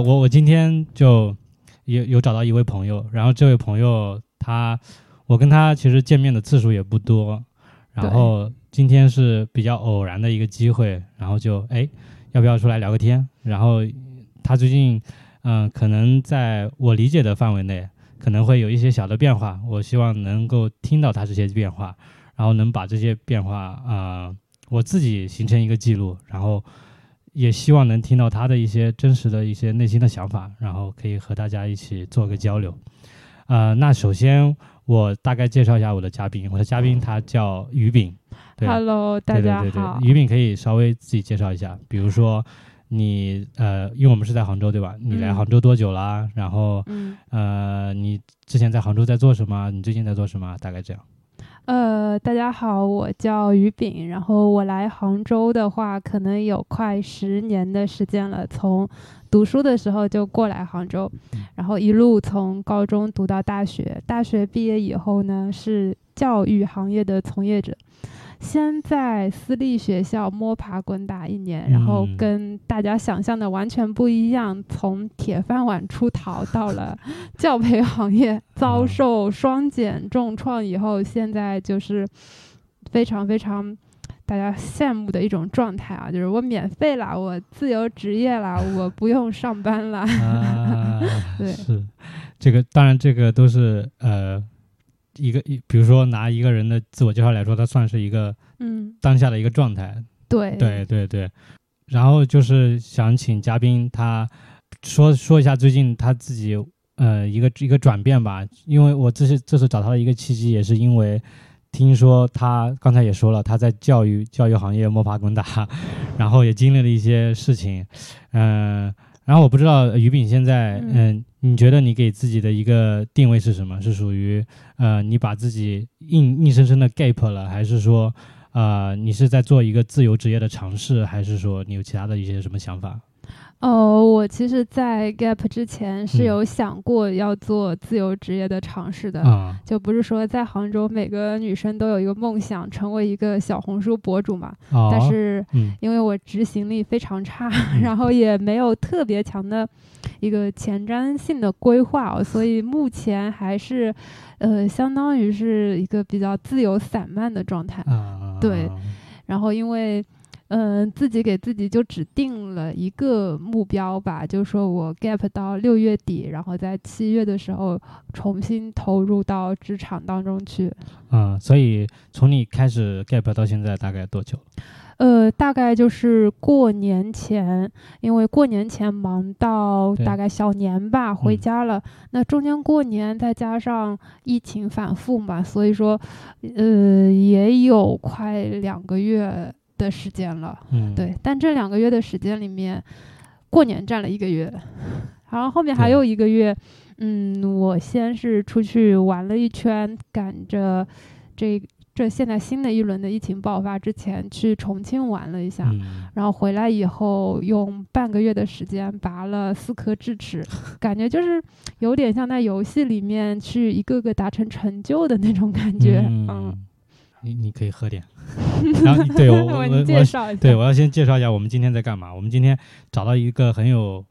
我我我今天就有有找到一位朋友，然后这位朋友他我跟他其实见面的次数也不多，然后今天是比较偶然的一个机会，然后就哎要不要出来聊个天？然后他最近嗯可能在我理解的范围内可能会有一些小的变化，我希望能够听到他这些变化，然后能把这些变化啊我自己形成一个记录，然后。也希望能听到他的一些真实的一些内心的想法，然后可以和大家一起做个交流。呃，那首先我大概介绍一下我的嘉宾，我的嘉宾他叫于炳。Hello，大家好。于炳可以稍微自己介绍一下，比如说你呃，因为我们是在杭州对吧？你来杭州多久啦？然后呃，你之前在杭州在做什么？你最近在做什么？大概这样。呃，大家好，我叫于炳，然后我来杭州的话，可能有快十年的时间了。从读书的时候就过来杭州，然后一路从高中读到大学，大学毕业以后呢，是教育行业的从业者。先在私立学校摸爬滚打一年，然后跟大家想象的完全不一样，从铁饭碗出逃到了教培行业，遭受双减重创以后，现在就是非常非常大家羡慕的一种状态啊，就是我免费了，我自由职业了，我不用上班了。对，是这个，当然这个都是呃。一个一，比如说拿一个人的自我介绍来说，他算是一个嗯当下的一个状态。对对对对。然后就是想请嘉宾他说说一下最近他自己呃一个一个转变吧，因为我这是这次找他的一个契机，也是因为听说他刚才也说了他在教育教育行业摸爬滚打，然后也经历了一些事情，嗯。然后我不知道于炳现在，嗯，你觉得你给自己的一个定位是什么？是属于，呃，你把自己硬硬生生的 gap 了，还是说，呃，你是在做一个自由职业的尝试，还是说你有其他的一些什么想法？哦，我其实，在 Gap 之前是有想过要做自由职业的尝试的，就不是说在杭州每个女生都有一个梦想，成为一个小红书博主嘛。但是，因为我执行力非常差，然后也没有特别强的一个前瞻性的规划，哦所以目前还是，呃，相当于是一个比较自由散漫的状态。对，然后因为。嗯，自己给自己就只定了一个目标吧，就是说我 gap 到六月底，然后在七月的时候重新投入到职场当中去。嗯，所以从你开始 gap 到现在大概多久？呃，大概就是过年前，因为过年前忙到大概小年吧，回家了。那中间过年再加上疫情反复嘛，所以说，呃，也有快两个月。的时间了，嗯，对，但这两个月的时间里面，过年占了一个月，然后后面还有一个月，嗯，我先是出去玩了一圈，赶着这这现在新的一轮的疫情爆发之前去重庆玩了一下，然后回来以后用半个月的时间拔了四颗智齿，感觉就是有点像在游戏里面去一个个达成成就的那种感觉，嗯。你你可以喝点，然后对我 我我对我要先介绍一下我们今天在干嘛。我们今天找到一个很有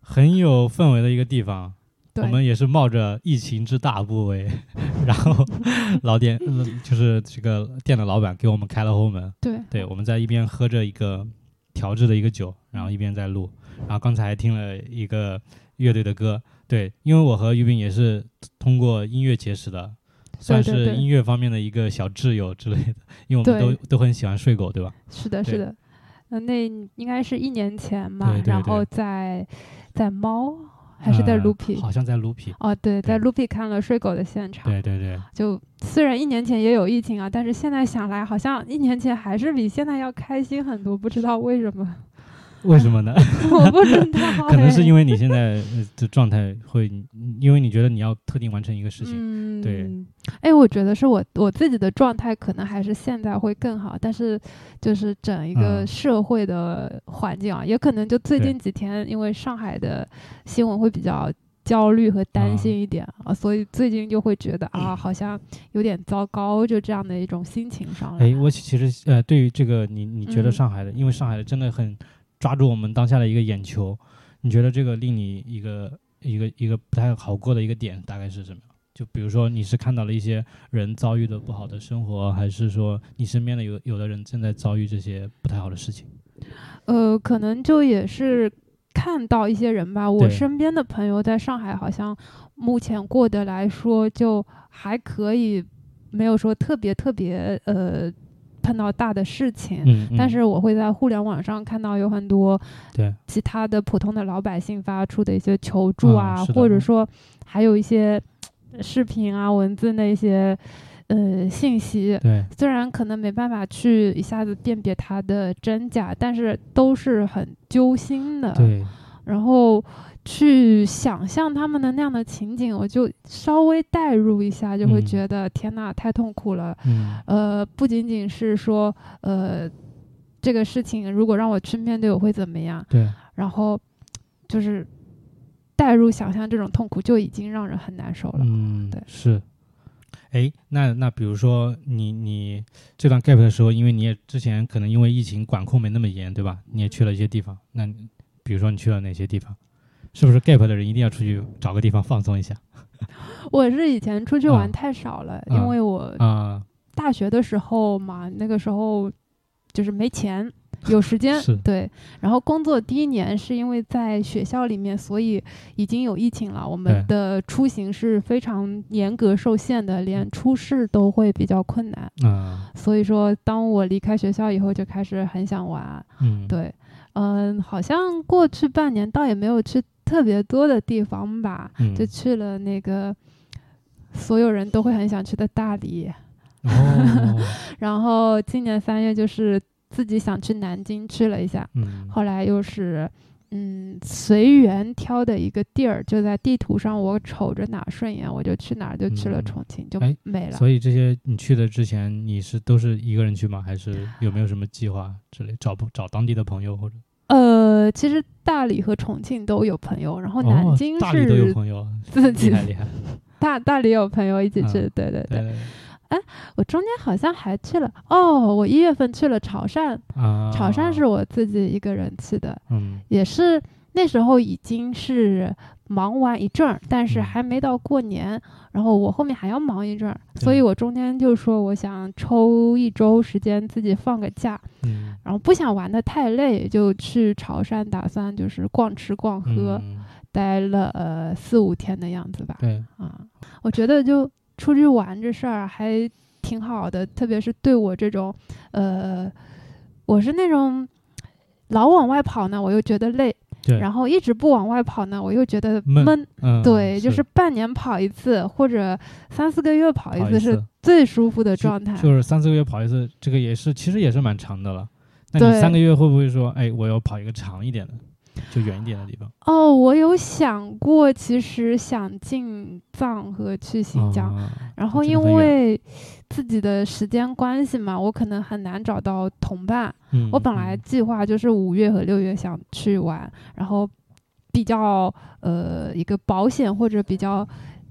很有氛围的一个地方，我们也是冒着疫情之大不韪，然后 老店就是这个店的老板给我们开了后门。对，对，我们在一边喝着一个调制的一个酒，然后一边在录。然后刚才听了一个乐队的歌，对，因为我和于斌也是通过音乐结识的。算是音乐方面的一个小挚友之类的，因为我们都都很喜欢睡狗，对吧？是的，是的。呃，那应该是一年前嘛，然后在在猫还是在 Loopy？好像在 Loopy。哦，对，在 Loopy 看了睡狗的现场。对对对。就虽然一年前也有疫情啊，但是现在想来，好像一年前还是比现在要开心很多，不知道为什么。为什么呢？我不知道，可能是因为你现在的状态会，因为你觉得你要特定完成一个事情，对。哎，我觉得是我我自己的状态可能还是现在会更好，但是就是整一个社会的环境啊，也可能就最近几天，因为上海的新闻会比较焦虑和担心一点啊，所以最近就会觉得啊，好像有点糟糕，就这样的一种心情上来。哎，我其实呃，对于这个你你觉得上海的，因为上海的真的很。抓住我们当下的一个眼球，你觉得这个令你一个一个一个不太好过的一个点大概是什么？就比如说你是看到了一些人遭遇的不好的生活，还是说你身边的有有的人正在遭遇这些不太好的事情？呃，可能就也是看到一些人吧。我身边的朋友在上海好像目前过得来说就还可以，没有说特别特别呃碰到大的事情。嗯，嗯但是我会在互联网上看到有很多对其他的普通的老百姓发出的一些求助嗯啊，或者说还有一些视频啊、文字那些呃信息，对虽然可能没办法去一下子辨别它的真假，但是都是很揪心的。对，然后去想象他们的那样的情景，我就稍微代入一下，就会嗯觉得、天呐，太痛苦了。嗯呃，不仅仅是说呃这个事情如果让我去面对，我会怎么样？对，然后就是代入想象这种痛苦，就已经让人很难受了。嗯，对是。哎，那那比如说你你这段 gap 的时候，因为你也之前可能因为疫情管控没那么严，对吧？你也去了一些地方，那比如说你去了哪些地方？是不是 gap 的人一定要出去找个地方放松一下？我是以前出去玩啊。太少了，啊。因为我啊？大学的时候嘛，那个时候就是没钱，有时间，对。然后工作第一年是因为在学校里面，所以已经有疫情了，我们的出行是非常严格受限的，连出市都会比较困难。啊，所以说，当我离开学校以后，就开始很想玩。嗯，对，嗯，好像过去半年倒也没有去特别多的地方吧，嗯，就去了那个所有人都会很想去的大理。哦，然后今年三月就是自己想去南京去了一下，嗯，后来又是嗯随缘挑的一个地儿，就在地图上我瞅着哪儿顺眼我就去哪儿，就去了嗯重庆，就哎没了。所以这些你去的之前，你是都是一个人去吗？还是有没有什么计划之类？找不找当地的朋友或者？呃，其实大理和重庆都有朋友，然后南哦京大理都有是朋友，自己厉害厉害。大大理有朋友一起去，嗯对对对。对对我中间好像还去了哦，我一月份去了潮汕，啊，潮汕是我自己一个人去的，嗯也是那时候已经是忙完一阵儿，但是嗯。还没到过年，然后我后面还要忙一阵儿，所以我中间就说我想抽一周时间自己放个假，嗯。然后不想玩的太累，就去潮汕打算就是逛吃逛喝，嗯。待了呃四五天的样子吧。对，啊，我觉得就出去玩这事儿还挺好的，特别是对我这种，呃，我是那种老往外跑呢，我又觉得累，对，然后一直不往外跑呢，我又觉得闷闷。嗯，对，就是半年跑一次，或者三四个月跑一次是最舒服的状态。就是三四个月跑一次，这个也是其实也是蛮长的了。那对你三个月会不会说，哎，我要跑一个长一点的，就远一点的地方？哦，我有想过，其实想进藏和去新疆，啊然后因为自己的时间关系嘛，我可能很难找到同伴。嗯我本来嗯计划就是五月和六月想去玩，然后比较呃一个保险或者比较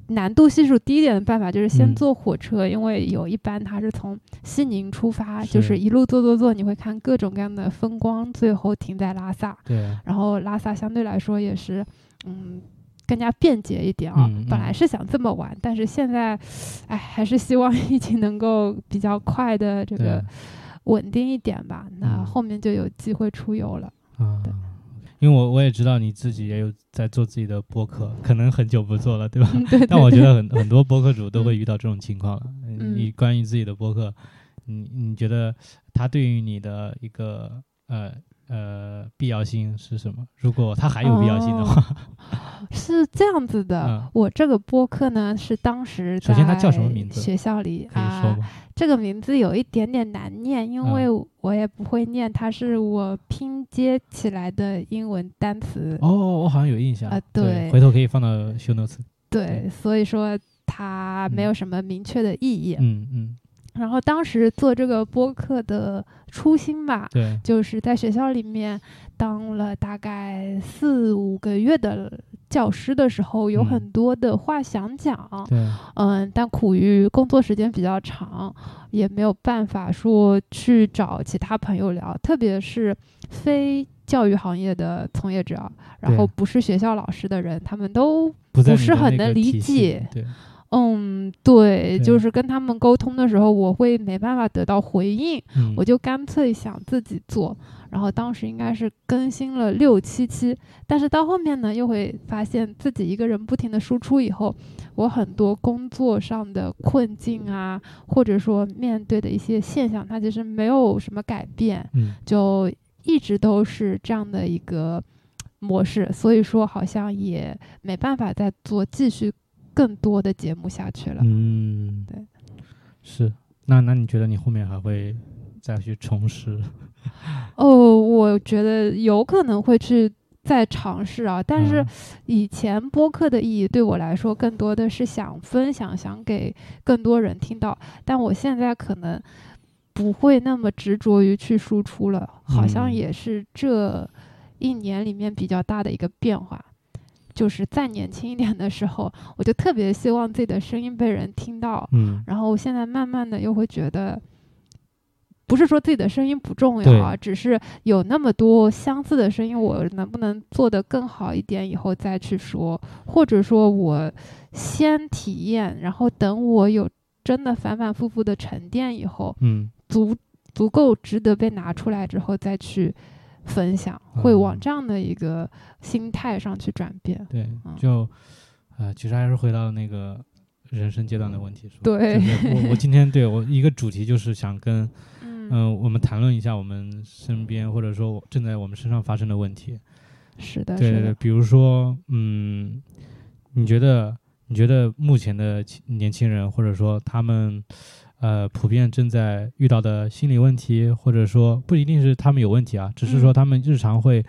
难度系数低一点的办法，就是先嗯坐火车，因为有一班它是从西宁出发，是就是一路坐坐坐，你会看各种各样的风光，最后停在拉萨。对，然后拉萨相对来说也是嗯更加便捷一点啊。嗯嗯本来是想这么玩，但是现在，哎，还是希望疫情能够比较快的这个稳定一点吧。那嗯后面就有机会出游了。啊对，因为我我也知道你自己也有在做自己的播客，可能很久不做了，对吧？嗯，对对但我觉得很很多播客主都会遇到这种情况了。嗯你关于自己的播客，你你觉得它对于你的一个呃呃必要性是什么？如果它还有必要性的话，是这样子的。嗯我这个播客呢，是当时首先它叫什么名字学校里可以说啊，吗？这个名字有一点点难念，因嗯为我也不会念，它是我拼接起来的英文单词。哦，我好像有印象。啊对，对回头可以放到 show notes。对，所以说它没有什么明确的意义。嗯嗯，然后当时做这个播客的初心吧，对，就是在学校里面当了大概四五个月的教师的时候，有嗯很多的话想讲，对，嗯，但苦于工作时间比较长，也没有办法说去找其他朋友聊，特别是非教育行业的从业者，然后不是学校老师的人，他们都不是很能理解。对，嗯，对，就是跟他们沟通的时候，我会没办法得到回应，我就干脆想自己做。然后当时应该是更新了六七期，但是到后面呢，又会发现自己一个人不停的输出以后，我很多工作上的困境啊，或者说面对的一些现象，它其实没有什么改变，就一直都是这样的一个模式，所以说好像也没办法再做继续更多的节目下去了。嗯，对，是。那那你觉得你后面还会再去重拾？哦，我觉得有可能会去再尝试啊，但是以前播客的意义对我来说，更多的是想分享，想给更多人听到。但我现在可能不会那么执着于去输出了，好像也是这一年里面比较大的一个变化。就是再年轻一点的时候，我就特别希望自己的声音被人听到，嗯，然后现在慢慢的又会觉得。不是说自己的声音不重要啊，只是有那么多相似的声音，我能不能做得更好一点，以后再去说，或者说我先体验，然后等我有真的反反复复的沉淀以后，嗯，足足够值得被拿出来之后再去分享，会往这样的一个心态上去转变。对，就呃，其实还是回到那个。人生阶段的问题，对，我我今天对我一个主题就是想跟，嗯，我们谈论一下我们身边或者说正在我们身上发生的问题。是的，对对对，比如说，嗯，你觉得你觉得目前的年轻人或者说他们，呃，普遍正在遇到的心理问题，或者说不一定是他们有问题啊，只是说他们日常会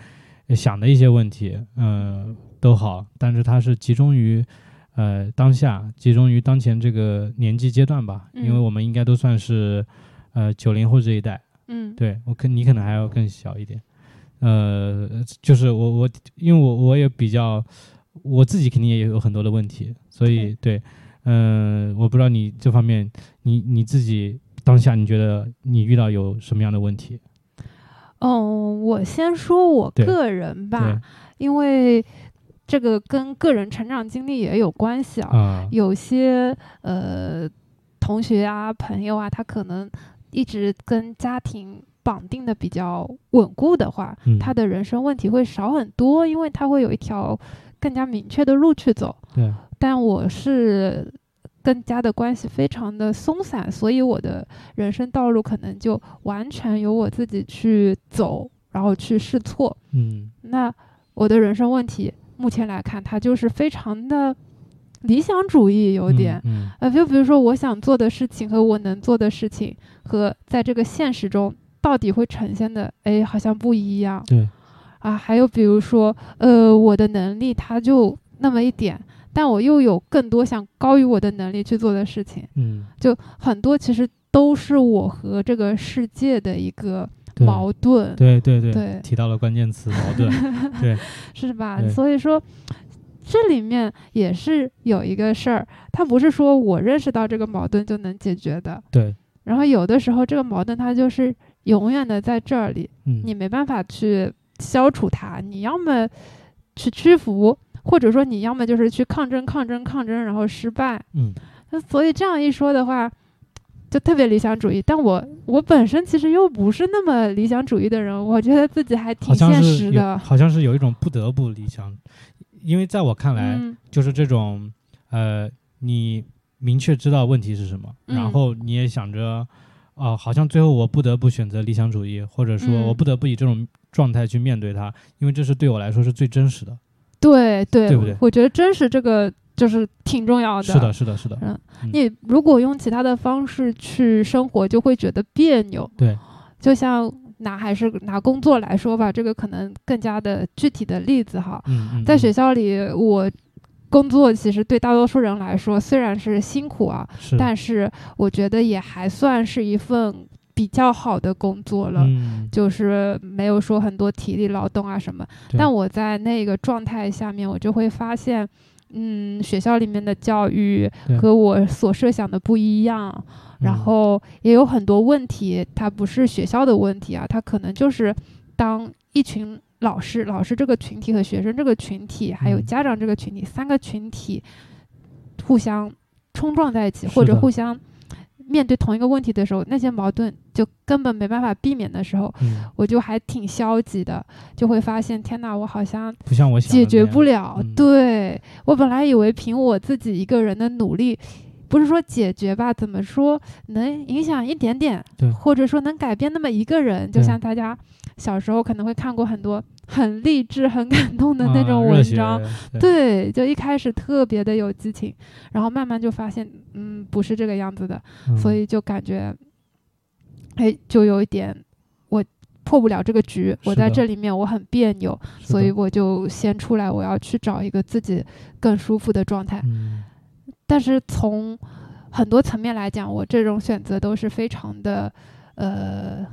想的一些问题，嗯，都好，但是它是集中于。呃，当下集中于当前这个年纪阶段吧，因为我们应该都算是，呃，九零后这一代。嗯，对我可你可能还要更小一点。呃，就是我我因为我我也比较，我自己肯定也有很多的问题，所以对，嗯，我不知道你这方面，你你自己当下你觉得你遇到有什么样的问题？嗯，我先说我个人吧，因为。这个跟个人成长经历也有关系啊。有些呃同学啊、朋友啊，他可能一直跟家庭绑定的比较稳固的话，他的人生问题会少很多，因为他会有一条更加明确的路去走。对。但我是跟家的关系非常的松散，所以我的人生道路可能就完全由我自己去走，然后去试错。嗯。那我的人生问题。目前来看，它就是非常的理想主义，有点，呃，就比如说我想做的事情和我能做的事情，和在这个现实中到底会呈现的，哎，好像不一样。对，啊，还有比如说，呃，我的能力它就那么一点，但我又有更多想高于我的能力去做的事情。嗯，就很多其实都是我和这个世界的一个。矛盾，对对对，对提到了关键词矛盾，对，是吧？所以说，这里面也是有一个事儿，它不是说我认识到这个矛盾就能解决的，对。然后有的时候这个矛盾它就是永远的在这里，嗯，你没办法去消除它，你要么去屈服，或者说你要么就是去抗争、抗争、抗争，然后失败，嗯。那所以这样一说的话。就特别理想主义，但我我本身其实又不是那么理想主义的人，我觉得自己还挺现实的。好像是有一种不得不理想，因为在我看来，就是这种呃，你明确知道问题是什么，然后你也想着，哦，好像最后我不得不选择理想主义，或者说我不得不以这种状态去面对它，因为这是对我来说是最真实的。对对，对不对？我觉得真实这个。就是挺重要的。是的，是的，是的。嗯，你如果用其他的方式去生活，就会觉得别扭。对，就像拿还是拿工作来说吧，这个可能更加的具体的例子哈。嗯在学校里，我工作其实对大多数人来说虽然是辛苦啊，但是我觉得也还算是一份比较好的工作了。嗯。就是没有说很多体力劳动啊什么。但我在那个状态下面，我就会发现。嗯，学校里面的教育和我所设想的不一样，然后也有很多问题，它不是学校的问题啊，它可能就是当一群老师、老师这个群体和学生这个群体，还有嗯家长这个群体，三个群体互相冲撞在一起，或者互相面对同一个问题的时候，那些矛盾就根本没办法避免的时候，嗯，我就还挺消极的，就会发现天哪，我好像不像我解决不了。嗯。对我本来以为凭我自己一个人的努力，不是说解决吧，怎么说能影响一点点，对或者说能改变那么一个人。就像大家小时候可能会看过很多很励志、很感动的那种文章。对对，就一开始特别的有激情，然后慢慢就发现，嗯，不是这个样子的，嗯所以就感觉，哎，就有一点我破不了这个局，我在这里面我很别扭，所以我就先出来，我要去找一个自己更舒服的状态。嗯但是从很多层面来讲，我这种选择都是非常的，呃。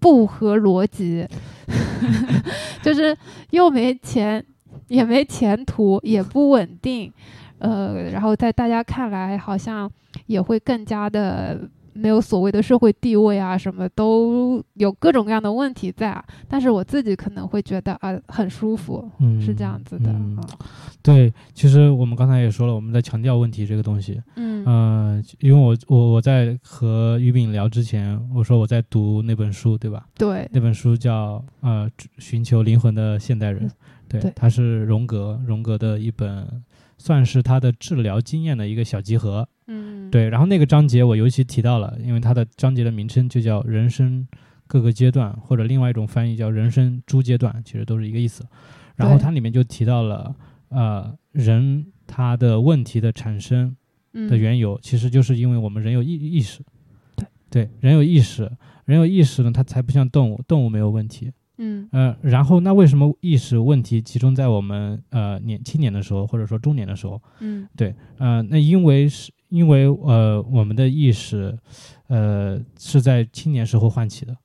不合逻辑，就是又没钱，也没前途，也不稳定，呃，然后在大家看来好像也会更加的没有所谓的社会地位啊，什么都有各种各样的问题在啊。但是我自己可能会觉得啊、很舒服，嗯是这样子的，嗯嗯对，其实我们刚才也说了，我们在强调问题这个东西。嗯呃、因为我我我在和于敏聊之前，我说我在读那本书，对吧？对，那本书叫呃《寻求灵魂的现代人》，对，对它是荣格荣格的一本，算是他的治疗经验的一个小集合。嗯，对，然后那个章节我尤其提到了，因为它的章节的名称就叫人生各个阶段，或者另外一种翻译叫人生诸阶段，其实都是一个意思。然后它里面就提到了，呃，人他的问题的产生嗯的缘由，其实就是因为我们人有意意识。对对，人有意识，人有意识呢，它才不像动物，动物没有问题。嗯呃，然后那为什么意识问题集中在我们呃年青年的时候，或者说中年的时候？嗯对，呃，那因为是因为呃我们的意识，呃是在青年时候唤起的，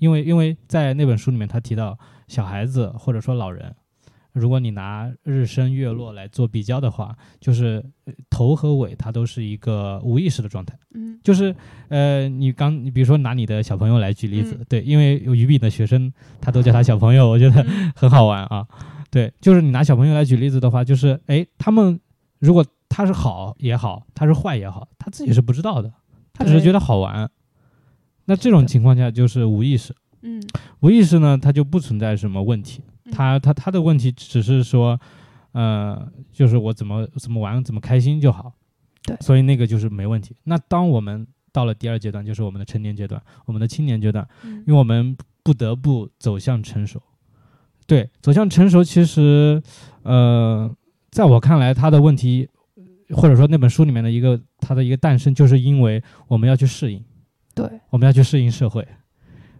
因为因为在那本书里面他提到小孩子或者说老人，如果你拿日升月落来做比较的话，就是呃头和尾它都是一个无意识的状态。嗯就是呃，你刚你比如说拿你的小朋友来举例子，嗯对，因为有于炳的学生他都叫他小朋友，我觉得嗯很好玩啊。对，就是你拿小朋友来举例子的话，就是哎，他们如果他是好也好，他是坏也好，他自己是不知道的，他只是觉得好玩。那这种情况下就是无意识，嗯无意识呢，它就不存在什么问题，嗯他他他的问题只是说，呃，就是我怎么怎么玩怎么开心就好。对所以那个就是没问题。那当我们到了第二阶段，就是我们的成年阶段，我们的青年阶段，嗯因为我们不得不走向成熟。对，走向成熟，其实，呃，在我看来，他的问题，或者说那本书里面的一个它的一个诞生，就是因为我们要去适应，对我们要去适应社会。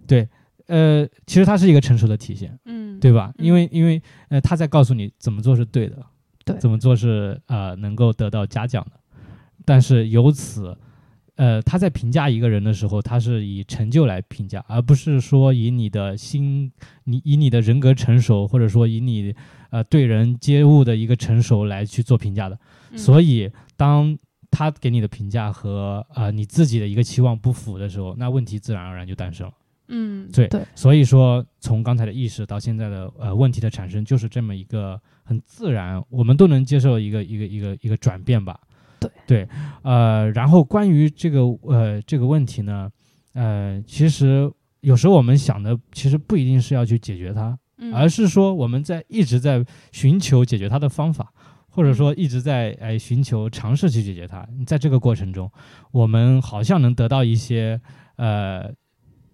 对，呃，其实它是一个成熟的体现。嗯对吧？嗯因为因为呃，他在告诉你怎么做是对的，对怎么做是呃能够得到嘉奖的。但是由此，呃，他在评价一个人的时候，他是以成就来评价，而不是说以你的心，你以你的人格成熟，或者说以你呃对人接物的一个成熟来去做评价的。嗯。所以，当他给你的评价和呃你自己的一个期望不符的时候，那问题自然而然就诞生了。嗯对对。所以说，从刚才的意识到现在的呃问题的产生，就是这么一个很自然，我们都能接受一个一个一个一个转变吧。对。对，呃，然后关于这个呃这个问题呢，呃，其实有时候我们想的其实不一定是要去解决它，嗯。而是说我们在一直在寻求解决它的方法，或者嗯说一直在哎寻求尝试去解决它。在这个过程中，我们好像能得到一些呃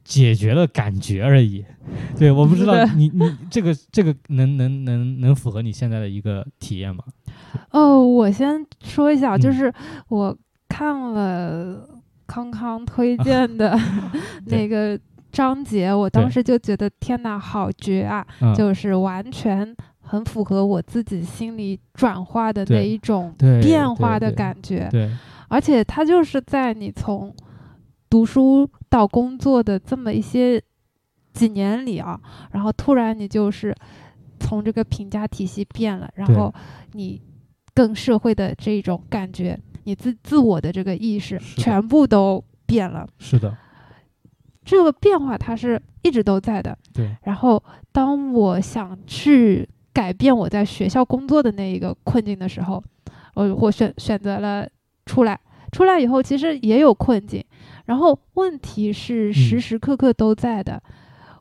解决的感觉而已。对，我不知道对你你这个这个能能能能符合你现在的一个体验吗？哦，我先说一下，就嗯是我看了康康推荐的 对那个章节，我当时就觉得天哪，好绝啊！嗯，就是完全很符合我自己心里转化的那一种变化的对对感觉，对而且它就是在你从读书到工作的这么一些几年里啊，然后突然你就是从这个评价体系变了，然后你更社会的这种感觉，你自自我的这个意识全部都变了。是的，这个变化它是一直都在的。对。然后当我想去改变我在学校工作的那一个困境的时候，我我选选择了出来。出来以后其实也有困境，然后问题是时时刻刻都在的。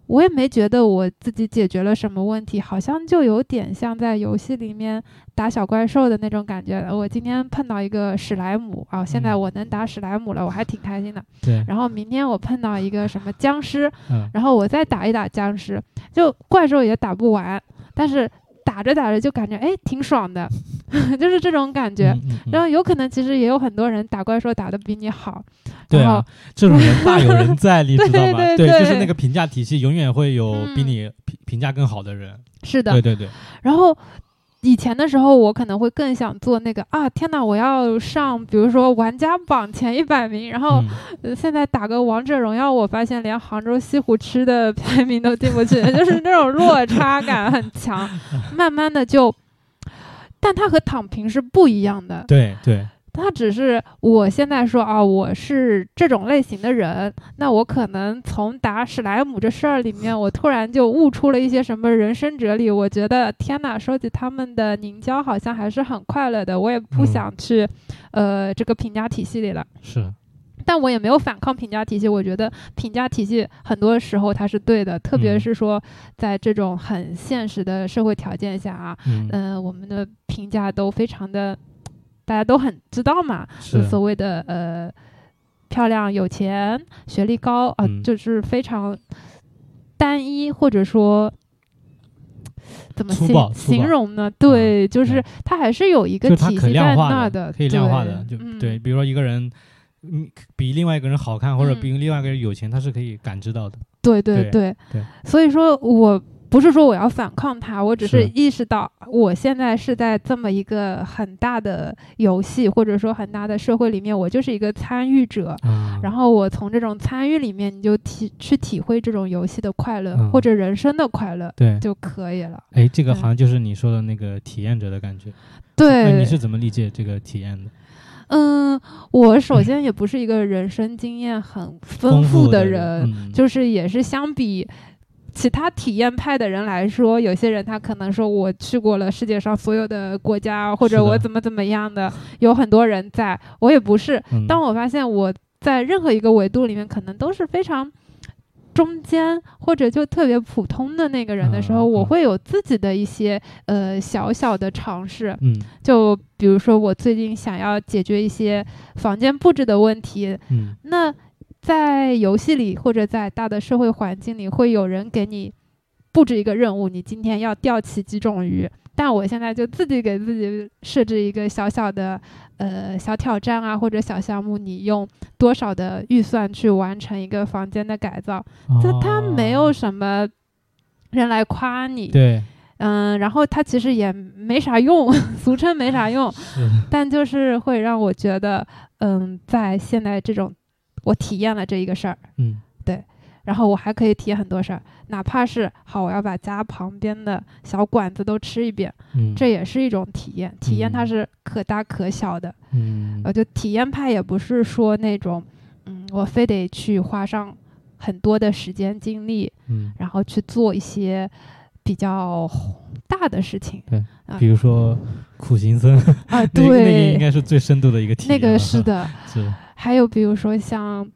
我也没觉得我自己解决了什么问题，好像就有点像在游戏里面打小怪兽的那种感觉。我今天碰到一个史莱姆啊，现在我能打史莱姆了，我还挺开心的。对。然后明天我碰到一个什么僵尸，然后我再打一打僵尸，就怪兽也打不完，但是打着打着就感觉哎挺爽的，就是这种感觉。然后有可能其实也有很多人打怪兽打得比你好。对啊，这种人大有人 在，你知道吗？对，就是那个评价体系永远会有比你评评价更好的人。是的，对对对。然后以前的时候，我可能会更想做那个啊，天哪，我要上，比如说玩家榜前一百名。然后现在打个王者荣耀，我发现连杭州西湖吃的排名都进不去，就是那种落差感很强。慢慢的就，但它和躺平是不一样的。对对。他只是我现在说啊，我是这种类型的人，那我可能从打史莱姆这事儿里面，我突然就悟出了一些什么人生哲理。我觉得天哪，收集他们的凝胶好像还是很快乐的。我也不想去，呃，这个评价体系里了。是，但我也没有反抗评价体系。我觉得评价体系很多时候它是对的，特别是说在这种很现实的社会条件下啊，嗯，我们的评价都非常的。大家都很知道嘛，是所谓的呃漂亮、有钱、学历高啊，就是非常单一，或者说怎么形形容呢？对，就是它还是有一个体系在那的，可以量化的，就对。比如说一个人嗯比另外一个人好看，或者比另外一个人有钱，他是可以感知到的。对对对对，所以说我。不是说我要反抗他，我只是意识到我现在是在这么一个很大的游戏，或者说很大的社会里面，我就是一个参与者。然后我从这种参与里面，你就体去体会这种游戏的快乐，或者人生的快乐，对就可以了。哎，这个好像就是你说的那个体验者的感觉。对，你是怎么理解这个体验的？嗯，我首先也不是一个人生经验很丰富的人，就是也是相比。其他体验派的人来说，有些人他可能说我去过了世界上所有的国家，或者我怎么怎么样的，有很多人在，我也不是。当我发现我在任何一个维度里面可能都是非常中间或者就特别普通的那个人的时候，我会有自己的一些呃小小的尝试。嗯，就比如说我最近想要解决一些房间布置的问题。嗯，那。在游戏里或者在大的社会环境里，会有人给你布置一个任务，你今天要钓起几种鱼。但我现在就自己给自己设置一个小小的呃小挑战啊，或者小项目，你用多少的预算去完成一个房间的改造？这他没有什么人来夸你，对，嗯，然后它其实也没啥用，俗称没啥用，但就是会让我觉得，嗯，在现在这种。我体验了这一个事儿，嗯，对，然后我还可以体验很多事儿，哪怕是好，我要把家旁边的小馆子都吃一遍，嗯，这也是一种体验。体验它是可大可小的，嗯，呃，就体验派也不是说那种，嗯，我非得去花上很多的时间精力，嗯，然后去做一些比较大的事情，对，比如说苦行僧啊，对，那个应该是最深度的一个体验，那个是的，是。还有比如说像，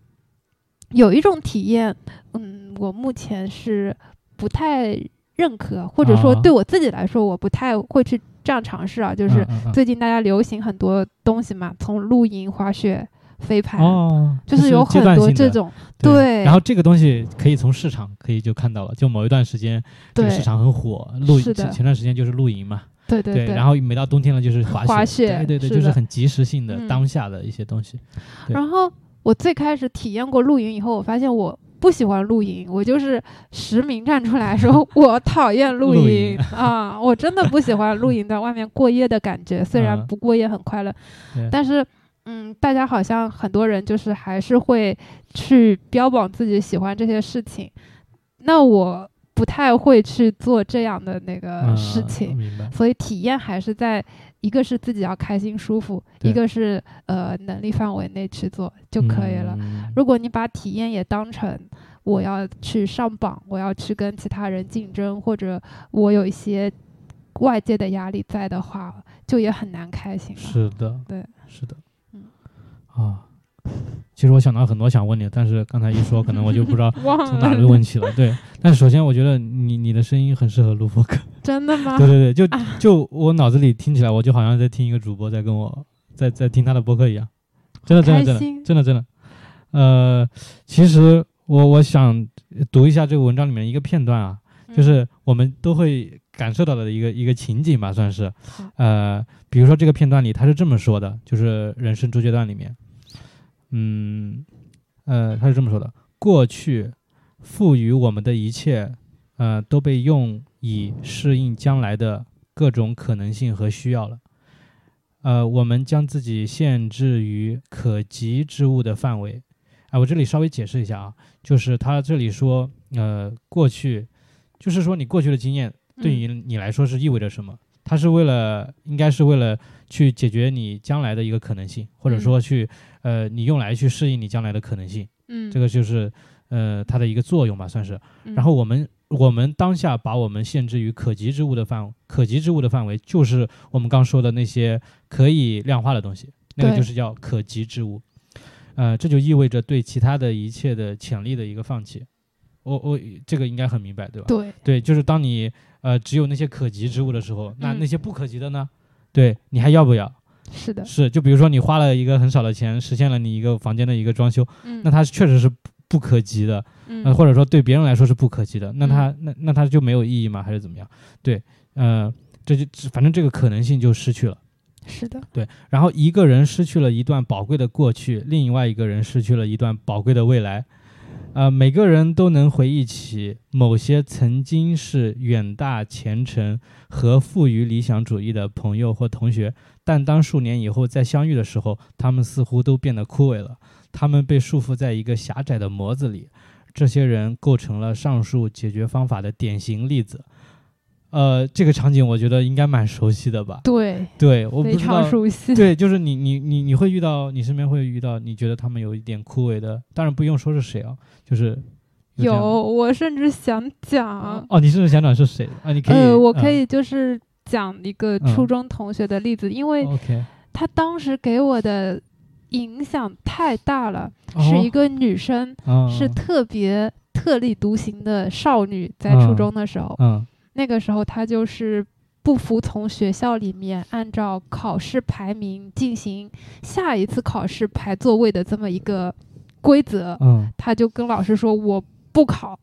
有一种体验，嗯，我目前是不太认可，或者说对我自己来说，我不太会去这样尝试啊。就是最近大家流行很多东西嘛，从露营、滑雪、飞盘，哦就是有很多这种对。然后这个东西可以从市场可以就看到了，就某一段时间这个市场很火，露营前段时间就是露营嘛。对对对，然后每到冬天了就是滑雪，滑雪，对对对，就是很及时性的当下的一些东西。然后我最开始体验过露营以后，我发现我不喜欢露营，我就是实名站出来说 我讨厌露营啊，我真的不喜欢露营在外面过夜的感觉，虽然不过夜很快乐，但是嗯，大家好像很多人就是还是会去标榜自己喜欢这些事情，那我。不太会去做这样的那个事情，所以体验还是在一个是自己要开心舒服，一个是呃能力范围内去做就可以了。如果你把体验也当成我要去上榜，我要去跟其他人竞争，或者我有一些外界的压力在的话，就也很难开心。是的，对，是的，嗯，啊，其实我想到很多想问你，但是刚才一说，可能我就不知道 从哪里问起了。对，但是首先我觉得你你的声音很适合录播客。真的吗？对对对，就就我脑子里听起来，我就好像在听一个主播在跟我在在听他的播客一样。真的真的真的真的真的，呃，其实我我想读一下这个文章里面一个片段啊，就是我们都会感受到的一个一个情景吧，算是，呃，比如说这个片段里他是这么说的，就是人生初阶段里面，嗯，呃，他是这么说的：过去赋予我们的一切，呃，都被用以适应将来的各种可能性和需要了。呃，我们将自己限制于可及之物的范围。啊，我这里稍微解释一下啊，就是他这里说，呃，过去，就是说你过去的经验对于你来说是意味着什么？它是为了，应该是为了去解决你将来的一个可能性，或者说去，呃，你用来去适应你将来的可能性。嗯，这个就是，呃，它的一个作用吧，算是。然后我们。我们当下把我们限制于可及之物的范可及之物的范围，就是我们刚说的那些可以量化的东西，那个就是叫可及之物。呃，这就意味着对其他的一切的潜力的一个放弃。我我这个应该很明白，对吧？对对，就是当你呃只有那些可及之物的时候，那那些不可及的呢？对你还要不要？是的，是就比如说你花了一个很少的钱实现了你一个房间的一个装修，那它确实是。不可及的，嗯，或者说对别人来说是不可及的，那它那那它就没有意义吗？还是怎么样？对，呃，这就反正这个可能性就失去了。是的，对。然后一个人失去了一段宝贵的过去，另外一个人失去了一段宝贵的未来。呃，每个人都能回忆起某些曾经是远大前程和富于理想主义的朋友或同学，但当数年以后再相遇的时候，他们似乎都变得枯萎了。他们被束缚在一个狭窄的模子里，这些人构成了上述解决方法的典型例子。呃，这个场景我觉得应该蛮熟悉的吧？对，对，我非常熟悉。对，就是你，你，你，你会遇到，你身边会遇到，你觉得他们有一点枯萎的，当然不用说是谁啊，就是有，我甚至想讲哦，你甚至想讲是谁啊？你可以，呃，我可以就是讲一个初中同学的例子，因为他当时给我的。影响太大了，是一个女生，是特别特立独行的少女，在初中的时候，那个时候她就是不服从学校里面按照考试排名进行下一次考试排座位的这么一个规则，她就跟老师说我不考，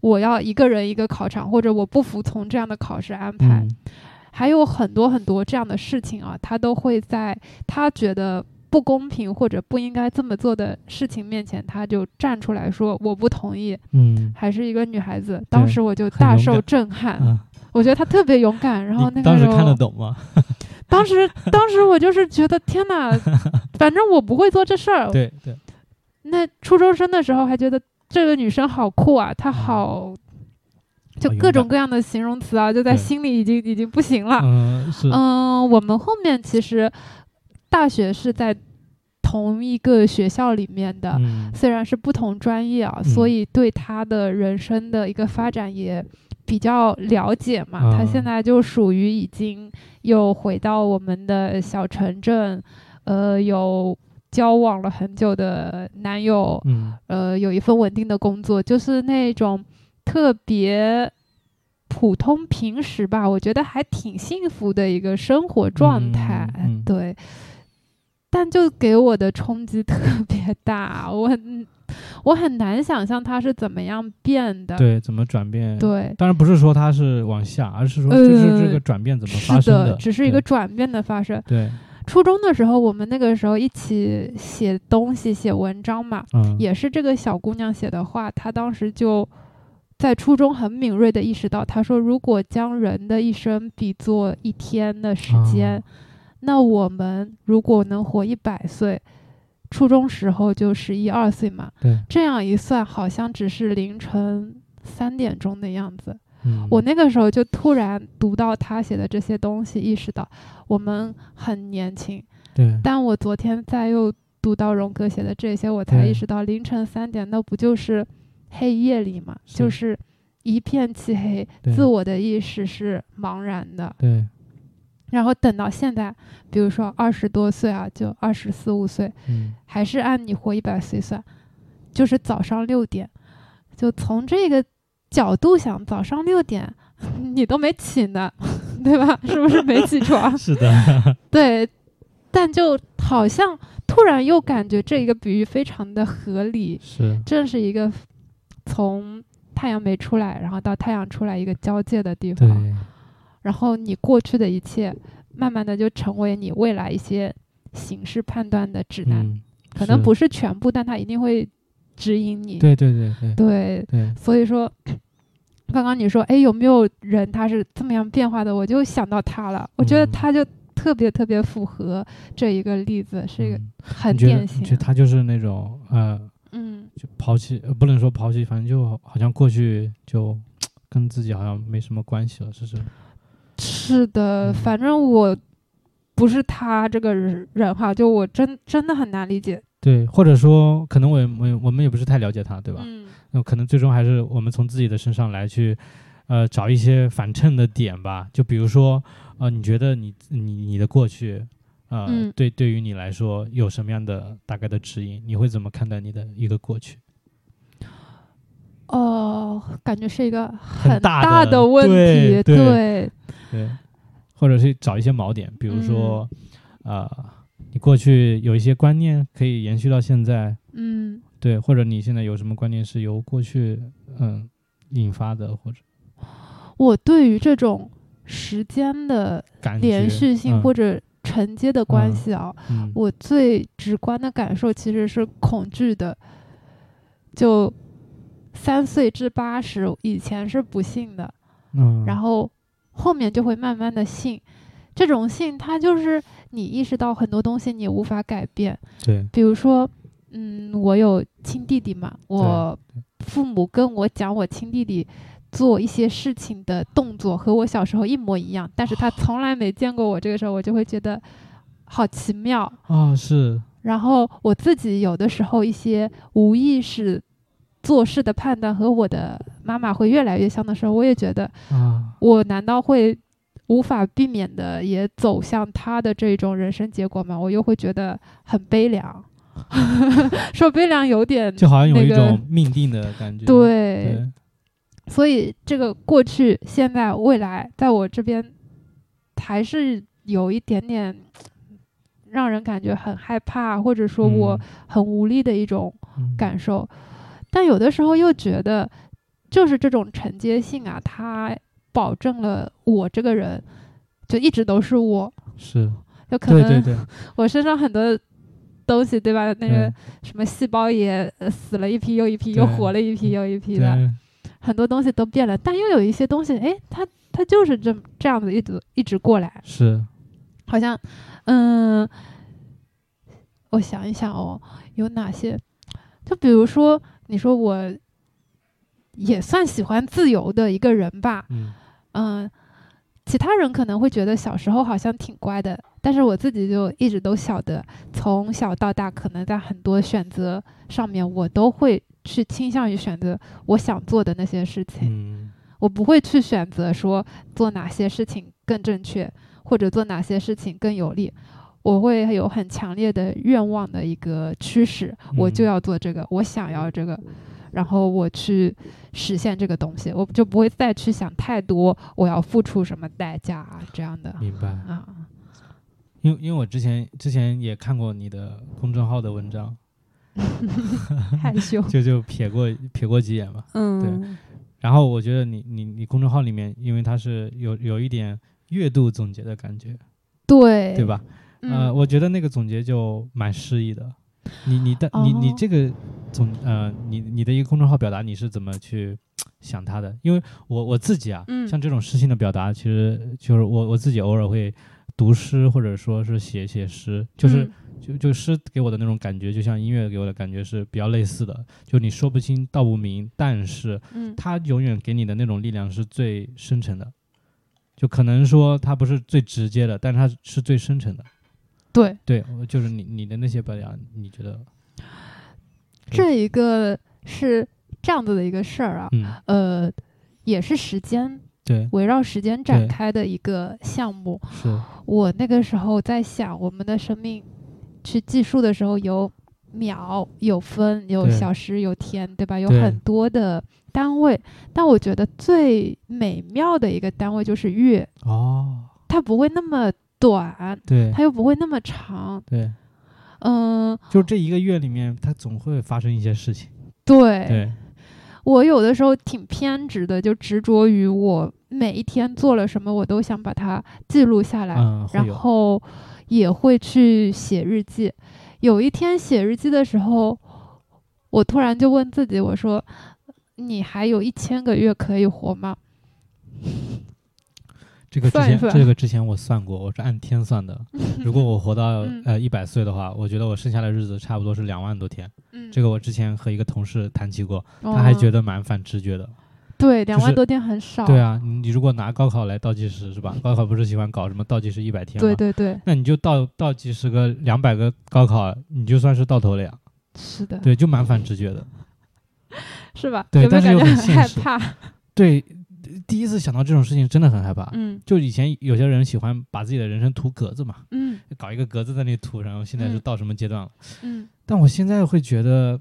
我要一个人一个考场，或者我不服从这样的考试安排，还有很多很多这样的事情啊，她都会在她觉得。不公平或者不应该这么做的事情面前，他就站出来说我不同意。嗯，还是一个女孩子，当时我就大受震撼。我觉得她特别勇敢。然后那个当时看得懂吗？当时当时我就是觉得天哪，反正我不会做这事儿。对对。那初中生的时候还觉得这个女生好酷啊，她好，就各种各样的形容词啊，就在心里已经已经不行了。嗯，是。嗯，我们后面其实。大学是在同一个学校里面的，虽然是不同专业啊，所以对他的人生的一个发展也比较了解嘛。他现在就属于已经又回到我们的小城镇，呃，有交往了很久的男友，呃，有一份稳定的工作，就是那种特别普通平时吧，我觉得还挺幸福的一个生活状态，对。但就给我的冲击特别大，我很我很难想象他是怎么样变的，对，怎么转变？对，当然不是说他是往下，而是说就是这个转变怎么发生的，只是一个转变的发生。对，初中的时候，我们那个时候一起写东西、写文章嘛，也是这个小姑娘写的话，她当时就在初中很敏锐的意识到，他说如果将人的一生比作一天的时间。那我们如果能活一百岁，初中时候就十一二岁嘛。对，这样一算，好像只是凌晨三点钟的样子。嗯，我那个时候就突然读到他写的这些东西，意识到我们很年轻。对，但我昨天再又读到荣格写的这些，我才意识到凌晨三点，那不就是黑夜里嘛，就是一片漆黑，自我的意识是茫然的。对。然后等到现在，比如说二十多岁啊，就二十四五岁，嗯，还是按你活一百岁算，就是早上六点，就从这个角度想，早上六点 你都没起呢，对吧？是不是没起床？是的，对。但就好像突然又感觉这一个比喻非常的合理，是，这是一个从太阳没出来，然后到太阳出来一个交界的地方。然后你过去的一切，慢慢的就成为你未来一些形式判断的指南，可能不是全部，但它一定会指引你。对对对对对对。所以说，刚刚你说，哎，有没有人他是这么样变化的？我就想到他了。我觉得他就特别特别符合这一个例子，是一个很典型。就他就是那种呃，嗯，就抛弃，不能说抛弃，反正就好像过去就跟自己好像没什么关系了，是是。是的，反正我不是他这个人哈，就我真真的很难理解。对，或者说可能我我我们也不是太了解他，对吧？嗯。那可能最终还是我们从自己的身上来去，呃，找一些反衬的点吧。就比如说，呃，你觉得你你你的过去，呃，对对于你来说有什么样的大概的指引？你会怎么看待你的一个过去？哦，感觉是一个很大的问题，对。对，或者是找一些锚点，比如说，呃，你过去有一些观念可以延续到现在，嗯，对，或者你现在有什么观念是由过去嗯引发的，或者我对于这种时间的连续性或者承接的关系啊，我最直观的感受其实是恐惧的，就三岁至八十以前是不信的，嗯，然后。后面就会慢慢的信，这种信，它就是你意识到很多东西你无法改变。对，比如说，嗯，我有亲弟弟嘛，我父母跟我讲我亲弟弟做一些事情的动作和我小时候一模一样，但是他从来没见过我，这个时候我就会觉得好奇妙啊，是。然后我自己有的时候一些无意识。做事的判断和我的妈妈会越来越像的时候，我也觉得，我难道会无法避免的也走向他的这种人生结果吗？我又会觉得很悲凉，说悲凉有点就好像有一种命定的感觉。对，所以这个过去、现在、未来，在我这边还是有一点点让人感觉很害怕，或者说我很无力的一种感受。但有的时候又觉得，就是这种承接性啊，它保证了我这个人就一直都是我，是，就可能对我身上很多东西，对吧？那个什么细胞也死了一批又一批，又活了一批又一批的，很多东西都变了。但又有一些东西，哎，它它就是这这样子一直一直过来，是，好像，嗯，我想一想哦，有哪些？就比如说。你说我也算喜欢自由的一个人吧，嗯，其他人可能会觉得小时候好像挺乖的，但是我自己就一直都晓得，从小到大，可能在很多选择上面，我都会去倾向于选择我想做的那些事情，我不会去选择说做哪些事情更正确，或者做哪些事情更有利。我会有很强烈的愿望的一个驱使，我就要做这个，我想要这个，然后我去实现这个东西，我就不会再去想太多，我要付出什么代价啊这样的。明白。啊，因为因为我之前之前也看过你的公众号的文章，害羞，就就瞥过瞥过几眼吧。嗯，对。然后我觉得你你你公众号里面，因为它是有有一点月度总结的感觉，对对吧？呃，我觉得那个总结就蛮诗意的。你你的你你这个总呃，你你的一个公众号表达你是怎么去想它的？因为我我自己啊，像这种诗性的表达，其实就是我我自己偶尔会读诗或者说是写写诗，就是就就诗给我的那种感觉，就像音乐给我的感觉是比较类似的。就你说不清道不明，但是它永远给你的那种力量是最深沉的。就可能说它不是最直接的，但是它是最深沉的。对对，就是你你的那些表扬，你觉得这一个是这样子的一个事儿啊，嗯，呃，也是时间对，围绕时间展开的一个项目。是，我那个时候在想，我们的生命去计数的时候有秒、有分、有小时、有天，对吧？有很多的单位，但我觉得最美妙的一个单位就是月，哦，它不会那么短，对。它又不会那么长。对，嗯，就这一个月里面，它总会发生一些事情。对，对，我有的时候挺偏执的，就执着于我每一天做了什么，我都想把它记录下来。嗯，然，后也会去写日记。有一天写日记的时候，我突然就问自己，我说：“你还有一千个月可以活吗 这个之前，这个之前我算过，我是按天算的。如果我活到嗯呃一百岁的话，我觉得我剩下的日子差不多是两万多天。？”嗯，这个我之前和一个同事谈起过，哦他还觉得蛮反直觉的。对两万多天很少。对啊，你你如果拿高考来倒计时是吧？高考不是喜欢搞什么倒计时一百天吗？对对对，那你就倒倒计时个两百个高考，你就算是到头了呀。是的，对，就蛮反直觉的。是吧？对有有但是又很现实怕？对，第一次想到这种事情真的很害怕。嗯就以前有些人喜欢把自己的人生涂格子嘛，嗯搞一个格子在那里涂，然后现在是嗯到什么阶段了？嗯，但我现在会觉得，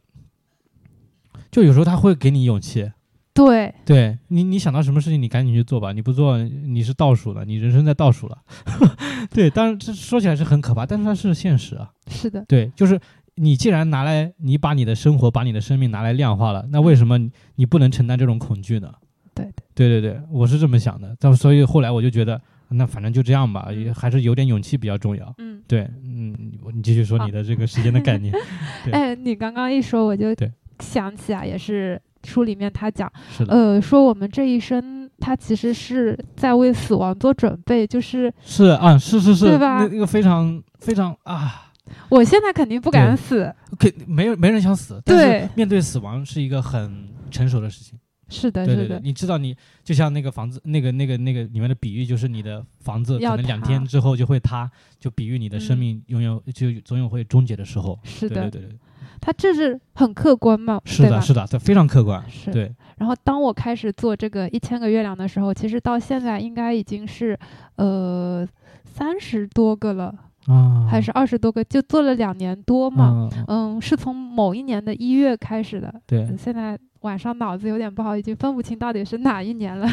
就有时候他会给你勇气，对，对你，你想到什么事情，你赶紧去做吧。你不做，你是倒数了，你人生在倒数了。对，当然这说起来是很可怕，但是它是现实啊。是的，对，就是你既然拿来，你把你的生活，把你的生命拿来量化了，那为什么你你不能承担这种恐惧呢？对的，对对对，我是这么想的。但所以后来我就觉得，那反正就这样吧，也还是有点勇气比较重要。嗯。对，嗯，你你继续说你的这个时间的概念。对哎，你刚刚一说，我就对想起啊，也是书里面他讲，呃，说我们这一生，他其实是在为死亡做准备。就是是啊，是是是，对吧那那个非常非常啊，我现在肯定不敢死，肯没有没人想死，但对是面对死亡是一个很成熟的事情。是的，对对对，是的，你知道你就像那个房子，那个那个那个里面的比喻，就是你的房子可能两天之后就会塌，就比喻你的生嗯。命拥有、就总有会终结的时候。是的，对对对对，他这是很客观嘛，是的，是的，这非常客观。是。对，然后当我开始做这个一千个月亮的时候，其实到现在应该已经是呃三十多个了，啊，还是二十多个，就做了两年多嘛。嗯，嗯，是从某一年的一月开始的。对。现在晚上脑子有点不好，已经分不清到底是哪一年了。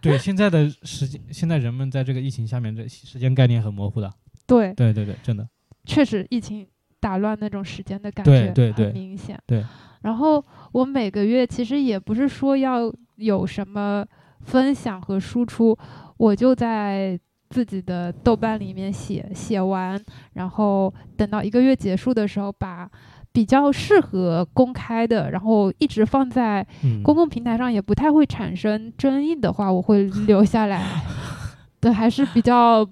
对，现在的时间，现在人们在这个疫情下面，这时间概念很模糊的。对，对对对，真的。确实疫情打乱那种时间的感觉对对明显。对然后我每个月其实也不是说要有什么分享和输出，我就在自己的豆瓣里面写，写完，然后等到一个月结束的时候，把比较适合公开的，然后一直放在嗯，公共平台上也不太会产生争议的话，我会留下来。对，还是比较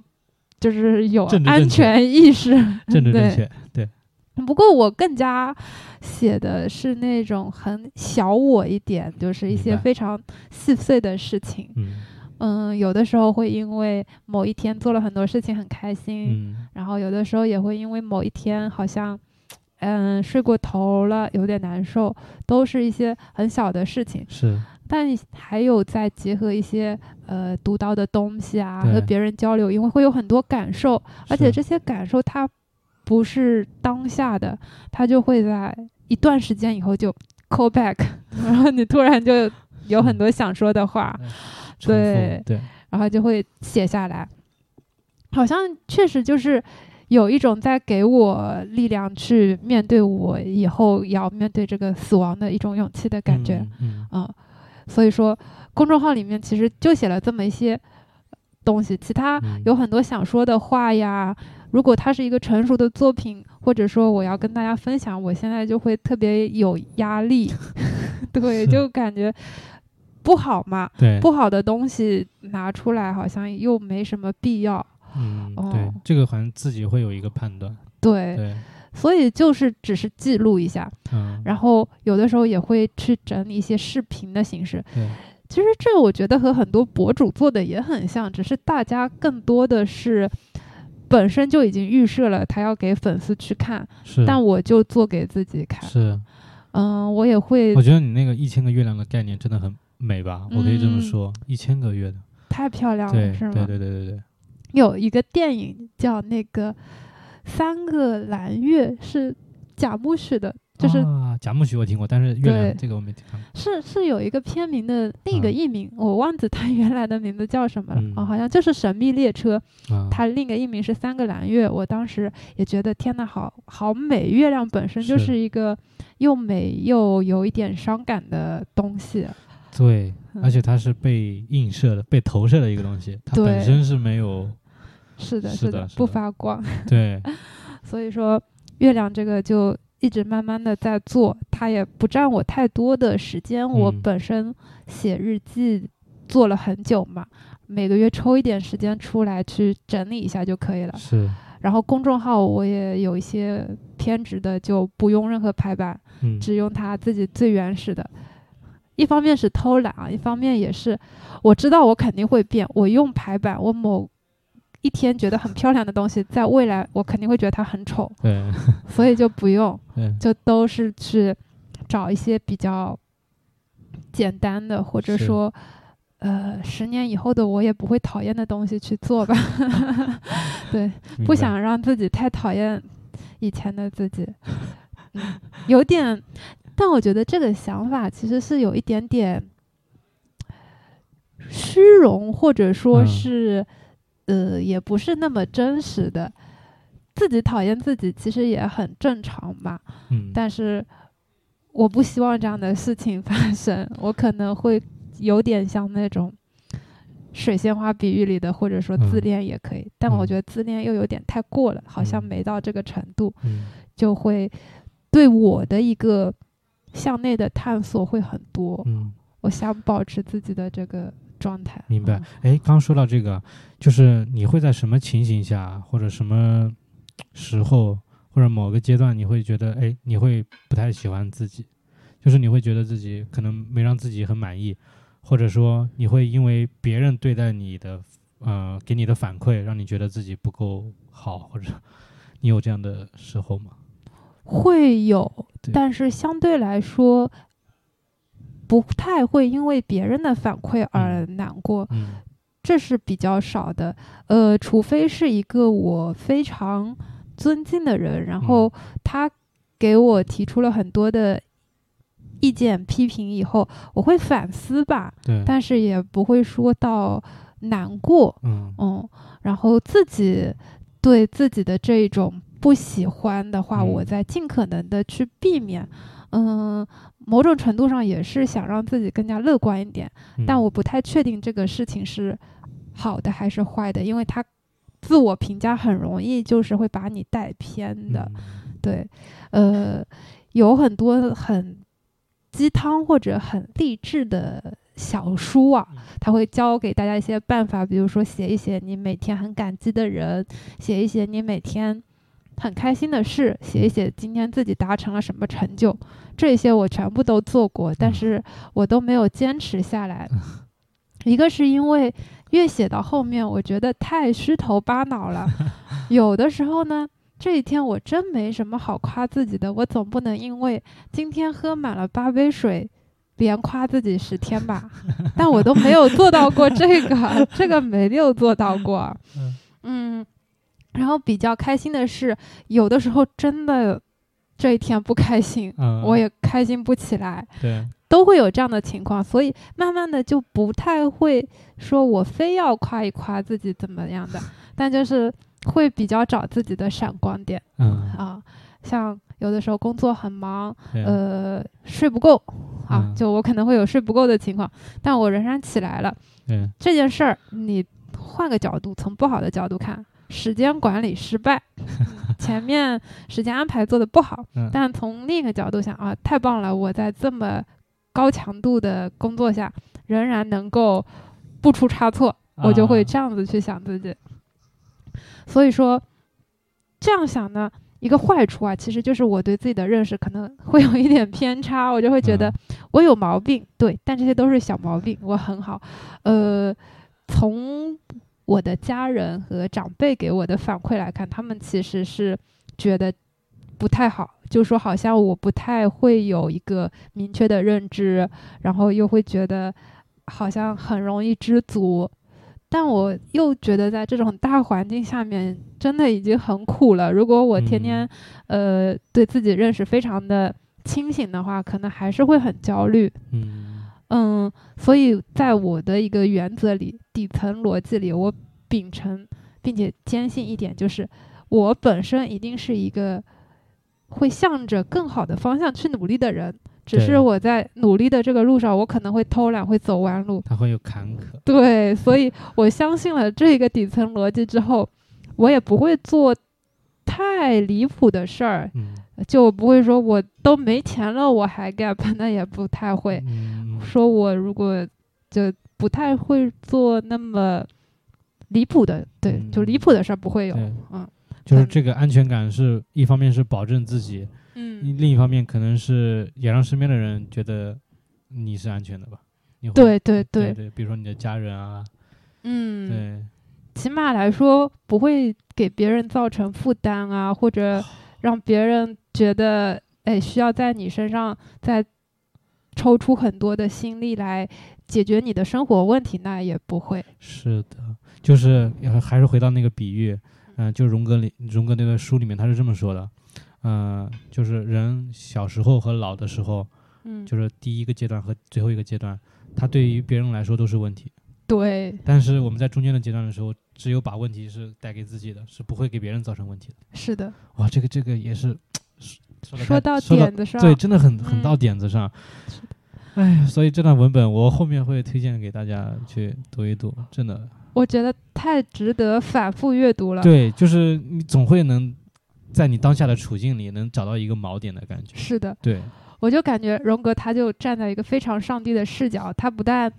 就是有安全意识。政治正对确。对，不过我更加写的是那种很小我一点，就是一些非常细碎的事情。嗯嗯，有的时候会因为某一天做了很多事情很开心，嗯然后有的时候也会因为某一天好像。嗯，睡过头了，有点难受，都是一些很小的事情。是，但还有再结合一些呃读到的东西啊，和别人交流，因为会有很多感受，而且这些感受它不是当下的，它就会在一段时间以后就 call back，然后你突然就有很多想说的话，对对，然后就会写下来，好像确实就是。有一种在给我力量去面对我以后要面对这个死亡的一种勇气的感觉，嗯，嗯。嗯，所以说公众号里面其实就写了这么一些东西，其他嗯。有很多想说的话呀。如果它是一个成熟的作品，或者说我要跟大家分享，我现在就会特别有压力，对，就感觉不好嘛，对，不好的东西拿出来好像又没什么必要，嗯，哦对，这个好像自己会有一个判断。对，对，所以就是只是记录一下，嗯，然后有的时候也会去整理一些视频的形式，对，其实这个我觉得和很多博主做的也很像，只是大家更多的是本身就已经预设了他要给粉丝去看，是，但我就做给自己看。是，嗯，我也会。我觉得你那个一千个月亮的概念真的很美吧？我可以这么说，一千个月的，太漂亮了，是吗？对对对对对。有一个电影叫那个《三个蓝月》，是贾木许的。就是贾木许我听过，但是月亮这个我没听过。是是有一个片名的另一个译名，我忘记它 原来的名字叫什么了。哦，好像就是《神秘列车》。它另一个译名是《三个蓝月》。我当时也觉得天呐，好好美！月亮本身就是一个又美又有一点伤感的东西。对，而且它是被映射的、被投射的一个东西，它本身是没有。是的，是的，不发光。对。所以说，月亮这个就。一直慢慢的在做，它也不占我太多的时间。我本身写日记做了很久嘛，每个月抽一点时间出来去整理一下就可以了。是。然后公众号我也有一些偏执的，就不用任何排版，只用它自己最原始的。一方面是偷懒啊，一方面也是我知道我肯定会变。我用排版，我某。一天觉得很漂亮的东西，在未来我肯定会觉得它很丑，对，所以就不用，就都是去找一些比较简单的，或者说，呃，十年以后的我也不会讨厌的东西去做吧。对，不想让自己太讨厌以前的自己，有点，但我觉得这个想法其实是有一点点虚荣，或者说是。呃，也不是那么真实的，自己讨厌自己其实也很正常嘛。嗯，但是我不希望这样的事情发生。我可能会有点像那种水仙花比喻里的，或者说自恋也可以。但我觉得自恋又有点太过了，好像没到这个程度，就会对我的一个向内的探索会很多。嗯，我想保持自己的这个。状态明白。哎，刚说到这个，就是你会在什么情形下，或者什么时候，或者某个阶段，你会觉得，哎，你会不太喜欢自己，就是你会觉得自己可能没让自己很满意，或者说你会因为别人对待你的，呃，给你的反馈，让你觉得自己不够好，或者 你有这样的时候吗？会有，但是相对来说。不太会因为别人的反馈而难过，这是比较少的。呃，除非是一个我非常尊敬的人，然后他给我提出了很多的意见批评以后，我会反思吧。对，但是也不会说到难过。嗯嗯，然后自己对自己的这种不喜欢的话，我在尽可能的去避免。嗯。某种程度上也是想让自己更加乐观一点，但我不太确定这个事情是好的还是坏的，因为他自我评价很容易就是会把你带偏的。对，呃，有很多很鸡汤或者很励志的小书啊，他会教给大家一些办法，比如说写一写你每天很感激的人，写一写你每天。很开心的事，写一写今天自己达成了什么成就，这些我全部都做过，但是我都没有坚持下来。一个是因为越写到后面，我觉得太虚头巴脑了。有的时候呢，这一天我真没什么好夸自己的，我总不能因为今天喝满了八杯水，连夸自己十天吧？但我都没有做到过这个，这个没有做到过。嗯。然后比较开心的是，有的时候真的这一天不开心，我也开心不起来，对，都会有这样的情况，所以慢慢的就不太会说我非要夸一夸自己怎么样的，但就是会比较找自己的闪光点，嗯啊，像有的时候工作很忙，呃，睡不够啊，就我可能会有睡不够的情况，但我仍然起来了，这件事儿你换个角度，从不好的角度看。时间管理失败，前面时间安排做的不好，但从另一个角度想啊，太棒了！我在这么高强度的工作下，仍然能够不出差错，我就会这样子去想自己。所以说，这样想呢，一个坏处啊，其实就是我对自己的认识可能会有一点偏差，我就会觉得我有毛病，对，但这些都是小毛病，我很好。呃，从我的家人和长辈给我的反馈来看，他们其实是觉得不太好，就说好像我不太会有一个明确的认知，然后又会觉得好像很容易知足，但我又觉得在这种大环境下面真的已经很苦了。如果我天天呃对自己认识非常的清醒的话，可能还是会很焦虑。嗯嗯，所以在我的一个原则里，底层逻辑里，我秉承并且坚信一点，就是我本身一定是一个。会向着更好的方向去努力的人，只是我在努力的这个路上，我可能会偷懒，会走弯路，他会有坎坷。对，所以我相信了这个底层逻辑之后，我也不会做太离谱的事儿，就不会说我都没钱了我还 gap，那也不太会。说我如果就不太会做那么离谱的，对，就离谱的事儿不会有，嗯。就是这个安全感是一方面是保证自己，嗯，另一方面可能是也让身边的人觉得你是安全的吧？对对对对，比如说你的家人啊，嗯，对，起码来说不会给别人造成负担啊，或者让别人觉得哎需要在你身上再抽出很多的心力来解决你的生活问题，那也不会。是的，就是还是回到那个比喻。嗯，就荣格里荣格那个书里面他是这么说的，嗯，就是人小时候和老的时候，嗯，就是第一个阶段和最后一个阶段，他对于别人来说都是问题，对。但是我们在中间的阶段的时候，只有把问题是带给自己的，是不会给别人造成问题的。是的。哇，这个这个也是 说到点子上，对，真的很很到点子上。哎，所以这段文本我后面会推荐给大家去读一读，真的。我觉得太值得反复阅读了。对，就是你总会能在你当下的处境里能找到一个锚点的感觉。是的，对，我就感觉荣格他就站在一个非常上帝的视角，他不但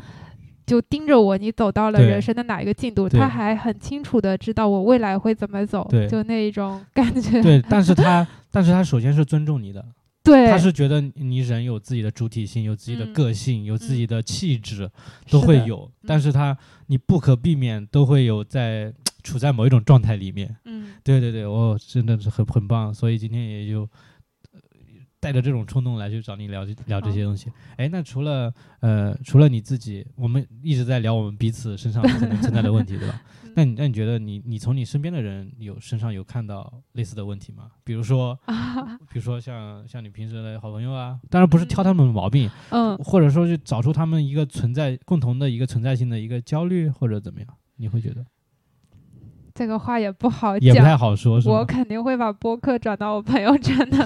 就盯着我，你走到了人生的哪一个进度，他还很清楚的知道我未来会怎么走，就那一种感觉。对，但是 他，但是他首先是尊重你的。对，他是觉得你人有自己的主体性，有自己的个性，有自己的气质，都会有。但是他你不可避免都会有在处在某一种状态里面。嗯，对对对，哦，真的是很很棒。所以今天也就带着这种冲动来去找你聊聊这些东西。哎，那除了呃除了你自己，我们一直在聊我们彼此身上可能存在的问题，对吧？那你那你觉得你你从你身边的人有身上有看到类似的问题吗？比如说，比如说像像你平时的好朋友啊，当然不是挑他们的毛病，嗯，或者说是找出他们一个存在共同的一个存在性的一个焦虑或者怎么样？你会觉得这个话也不好，也不太好说。我肯定会把播客转到我朋友圈的。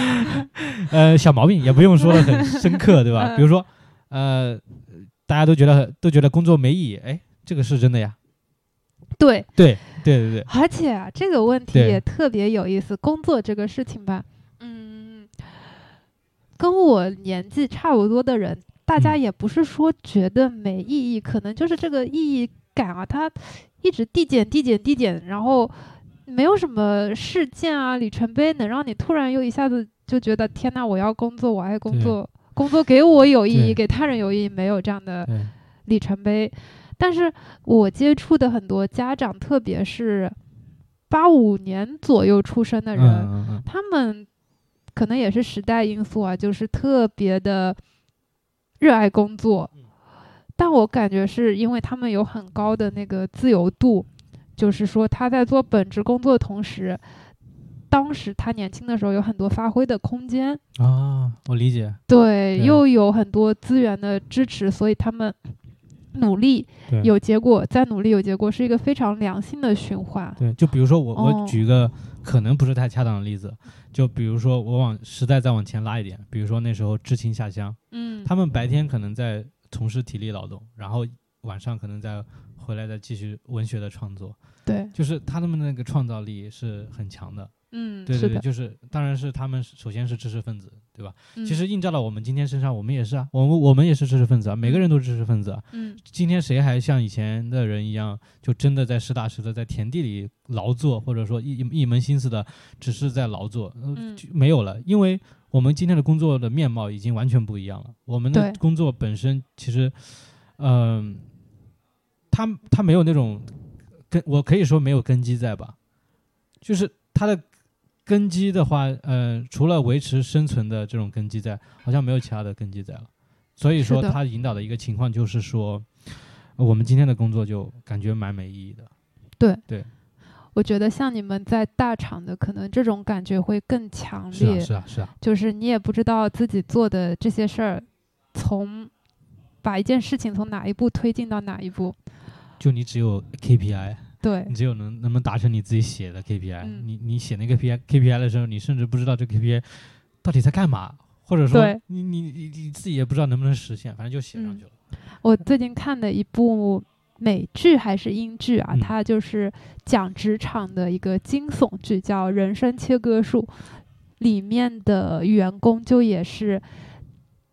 呃，小毛病也不用说的很深刻，对吧？比如说，呃，大家都觉得都觉得工作没意义，哎，这个是真的呀。对对对对对，而且啊，这个问题也特别有意思。工作这个事情吧，嗯，跟我年纪差不多的人，大家也不是说觉得没意义，可能就是这个意义感啊，它一直递减、递减、递减，然后没有什么事件啊、里程碑能让你突然又一下子就觉得天呐，我要工作，我爱工作，工作给我有意义，给他人有意义，没有这样的里程碑。但是我接触的很多家长，特别是八五年左右出生的人，他们可能也是时代因素啊，就是特别的热爱工作。但我感觉是因为他们有很高的那个自由度，就是说他在做本职工作的同时，当时他年轻的时候有很多发挥的空间啊。我理解。对，又有很多资源的支持，所以他们。努力有结果，再努力有结果，是一个非常良性的循环。对，就比如说我，我举一个可能不是太恰当的例子，就比如说我往时代再往前拉一点，比如说那时候知青下乡，嗯，他们白天可能在从事体力劳动，然后晚上可能再回来再继续文学的创作。对，就是他们的那个创造力是很强的。嗯，对对对，就是，当然是他们首先是知识分子，对吧？其实映照到我们今天身上，我们也是啊，我们我们也是知识分子啊，每个人都是知识分子啊。嗯，今天谁还像以前的人一样，就真的在实打实的在田地里劳作，或者说一一门心思的只是在劳作，嗯，没有了，因为我们今天的工作的面貌已经完全不一样了。我们的工作本身其实，嗯，他他没有那种根，我可以说没有根基在吧，就是他的。根基的话，呃，除了维持生存的这种根基在，好像没有其他的根基在了。所以说，他引导的一个情况就是说，我们今天的工作就感觉蛮没意义的。对对，我觉得像你们在大厂的，可能这种感觉会更强烈。是啊，是啊，是啊。就是你也不知道自己做的这些事儿，从把一件事情从哪一步推进到哪一步。就你只有 KPI。对你只有能能不能达成你自己写的 KPI，你你写那个 P I KPI 的时候，你甚至不知道这 KPI 到底在干嘛，或者说你你你你自己也不知道能不能实现，反正就写上去了。我最近看的一部美剧还是英剧啊，它就是讲职场的一个惊悚剧，叫《人生切割术》，里面的员工就也是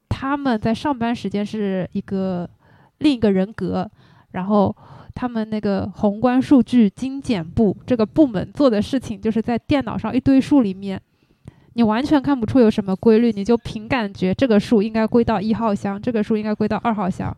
他们在上班时间是一个另一个人格，然后。他们那个宏观数据精简部这个部门做的事情，就是在电脑上一堆数里面，你完全看不出有什么规律，你就凭感觉这个数应该归到一号箱，这个数应该归到二号箱，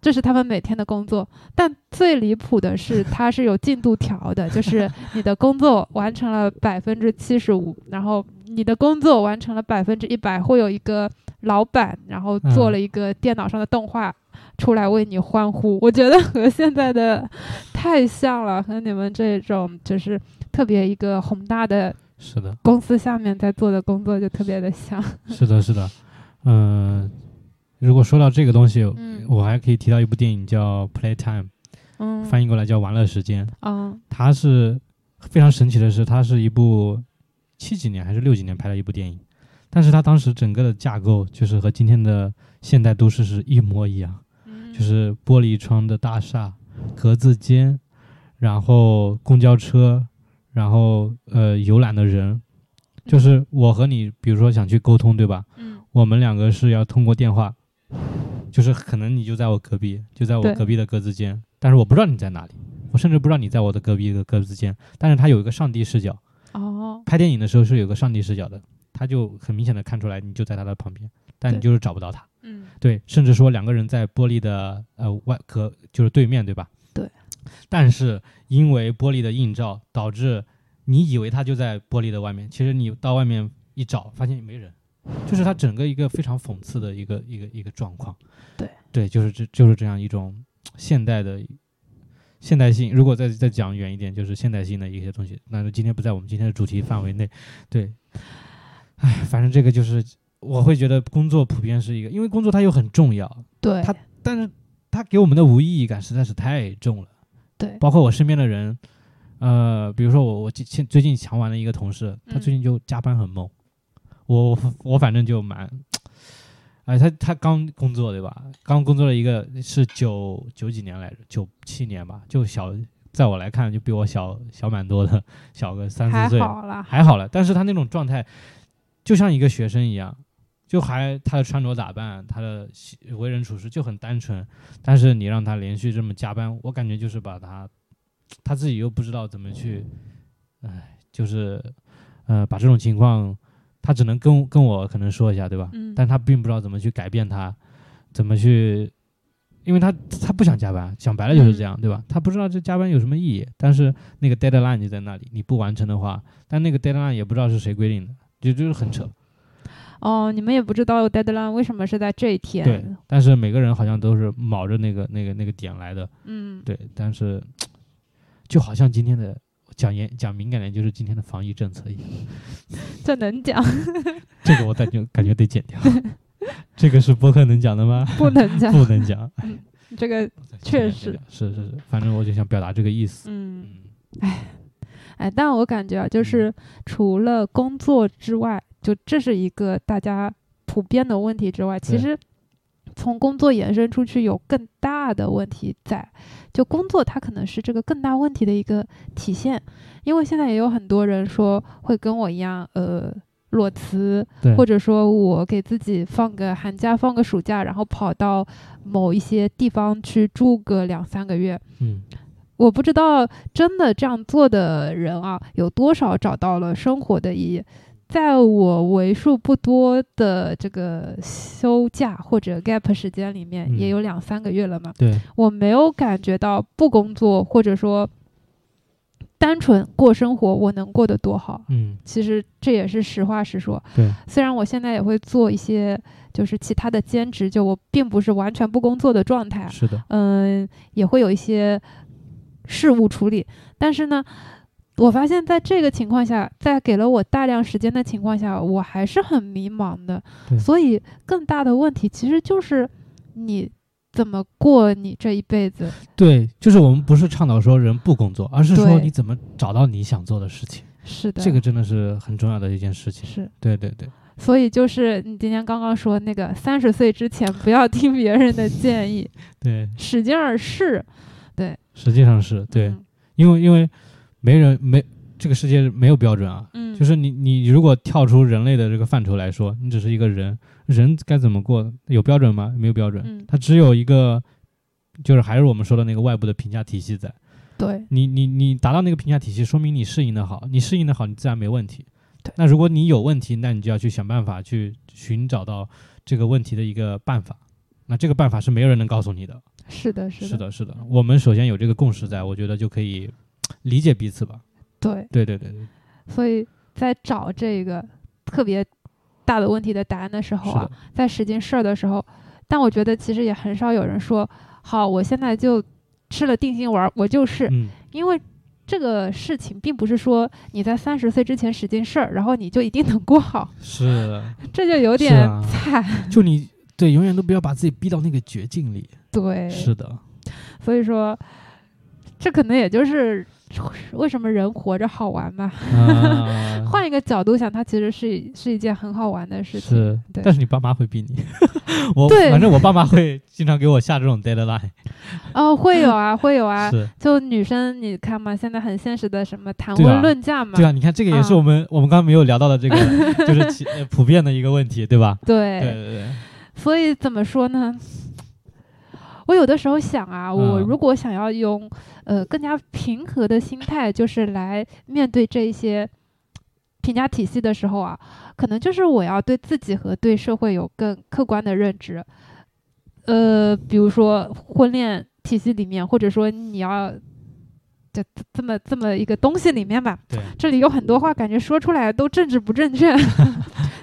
这是他们每天的工作。但最离谱的是，它是有进度条的，就是你的工作完成了百分之七十五，然后你的工作完成了百分之一百，会有一个老板，然后做了一个电脑上的动画。出来为你欢呼，我觉得和现在的太像了，和你们这种就是特别一个宏大的是的公司下面在做的工作就特别的像。是的，是的，嗯，如果说到这个东西，我还可以提到一部电影叫《Playtime》，嗯，翻译过来叫《玩乐时间》。嗯，它是非常神奇的是，它是一部七几年还是六几年拍的一部电影，但是它当时整个的架构就是和今天的现代都市是一模一样。就是玻璃窗的大厦，格子间，然后公交车，然后呃游览的人，就是我和你，比如说想去沟通，对吧？嗯。我们两个是要通过电话，就是可能你就在我隔壁，就在我隔壁的格子间，但是我不知道你在哪里，我甚至不知道你在我的隔壁的格子间，但是他有一个上帝视角。哦。拍电影的时候是有个上帝视角的，他就很明显的看出来你就在他的旁边，但你就是找不到他。嗯，对，甚至说两个人在玻璃的呃外壳就是对面对吧？对。但是因为玻璃的映照，导致你以为他就在玻璃的外面，其实你到外面一找，发现没人。就是它整个一个非常讽刺的一个一个一个状况。对对，就是这就是这样一种现代的现代性。如果再再讲远一点，就是现代性的一些东西。那今天不在我们今天的主题范围内。对。哎，反正这个就是。我会觉得工作普遍是一个，因为工作它又很重要，对。它，但是它给我们的无意义感实在是太重了，对，包括我身边的人，呃，比如说我我最最近强完的一个同事，他最近就加班很猛，我我反正就蛮，哎，他他刚工作对吧？刚工作了一个是九九几年来着，九七年吧，就小，在我来看就比我小小蛮多的，小个三四岁，还好了，还好了，但是他那种状态就像一个学生一样。就还他的穿着打扮，他的为人处事就很单纯，但是你让他连续这么加班，我感觉就是把他，他自己又不知道怎么去，哎，就是，呃，把这种情况，他只能跟跟我可能说一下，对吧？嗯。但他并不知道怎么去改变他，怎么去，因为他他不想加班，讲白了就是这样，对吧？他不知道这加班有什么意义，但是那个 deadline 就在那里，你不完成的话，但那个 deadline 也不知道是谁规定的，就就是很扯。哦，你们也不知道 deadline 为什么是在这一天。对，但是每个人好像都是卯着那个、那个、那个点来的。嗯，对，但是就好像今天的讲严、讲敏感点，就是今天的防疫政策一样。这能讲？这个我感觉感觉得剪掉。这个是播客能讲的吗？不能讲，不能讲。这个确实是是是，反正我就想表达这个意思。嗯，哎，哎，但我感觉啊，就是除了工作之外。就这是一个大家普遍的问题之外，其实从工作延伸出去有更大的问题在。就工作它可能是这个更大问题的一个体现，因为现在也有很多人说会跟我一样，呃，裸辞，或者说我给自己放个寒假、放个暑假，然后跑到某一些地方去住个两三个月。嗯，我不知道真的这样做的人啊，有多少找到了生活的意义。在我为数不多的这个休假或者 gap 时间里面，也有两三个月了嘛。对，我没有感觉到不工作，或者说单纯过生活，我能过得多好？嗯，其实这也是实话实说。对，虽然我现在也会做一些就是其他的兼职，就我并不是完全不工作的状态。是的，嗯，也会有一些事务处理，但是呢，我发现在这个情况下，在给了我大量时间的情况下，我还是很迷茫的。所以更大的问题其实就是你。怎么过你这一辈子？对，就是我们不是倡导说人不工作，而是说你怎么找到你想做的事情。是的，这个真的是很重要的一件事情。是，对对对。所以就是你今天刚刚说那个三十岁之前不要听别人的建议，对，使劲儿试。对，实际上是对，因为因为没人没这个世界没有标准啊。嗯，就是你你如果跳出人类的这个范畴来说，你只是一个人。人该怎么过？有标准吗？没有标准。嗯，它只有一个，就是还是我们说的那个外部的评价体系在。对，你你你达到那个评价体系，说明你适应的好。你适应的好，你自然没问题。对。那如果你有问题，那你就要去想办法去寻找到这个问题的一个办法。那这个办法是没有人能告诉你的。是的，是的，是的，是的。我们首先有这个共识在，我觉得就可以理解彼此吧。对，对对对对。所以在找这个特别。大的问题的答案的时候啊，在使劲事儿的时候，但我觉得其实也很少有人说好，我现在就吃了定心丸，我就是，因为这个事情并不是说你在三十岁之前使劲事儿，然后你就一定能过好，是，这就有点惨，就你对，永远都不要把自己逼到那个绝境里，对，是的，所以说，这可能也就是。为什么人活着好玩吧？换一个角度想，它其实是是一件很好玩的事情。但是你爸妈会逼你。我反正我爸妈会经常给我下这种 deadline。哦，会有啊，会有啊。是。就女生，你看嘛，现在很现实的，什么谈婚论嫁嘛。对啊，你看这个也是我们我们刚刚没有聊到的这个，就是普遍的一个问题，对吧？对。对对对。所以怎么说呢？我有的时候想啊，我如果想要用呃更加平和的心态，就是来面对这一些评价体系的时候啊，可能就是我要对自己和对社会有更客观的认知。呃，比如说婚恋体系里面，或者说你要这这么这么一个东西里面吧，这里有很多话感觉说出来都政治不正确。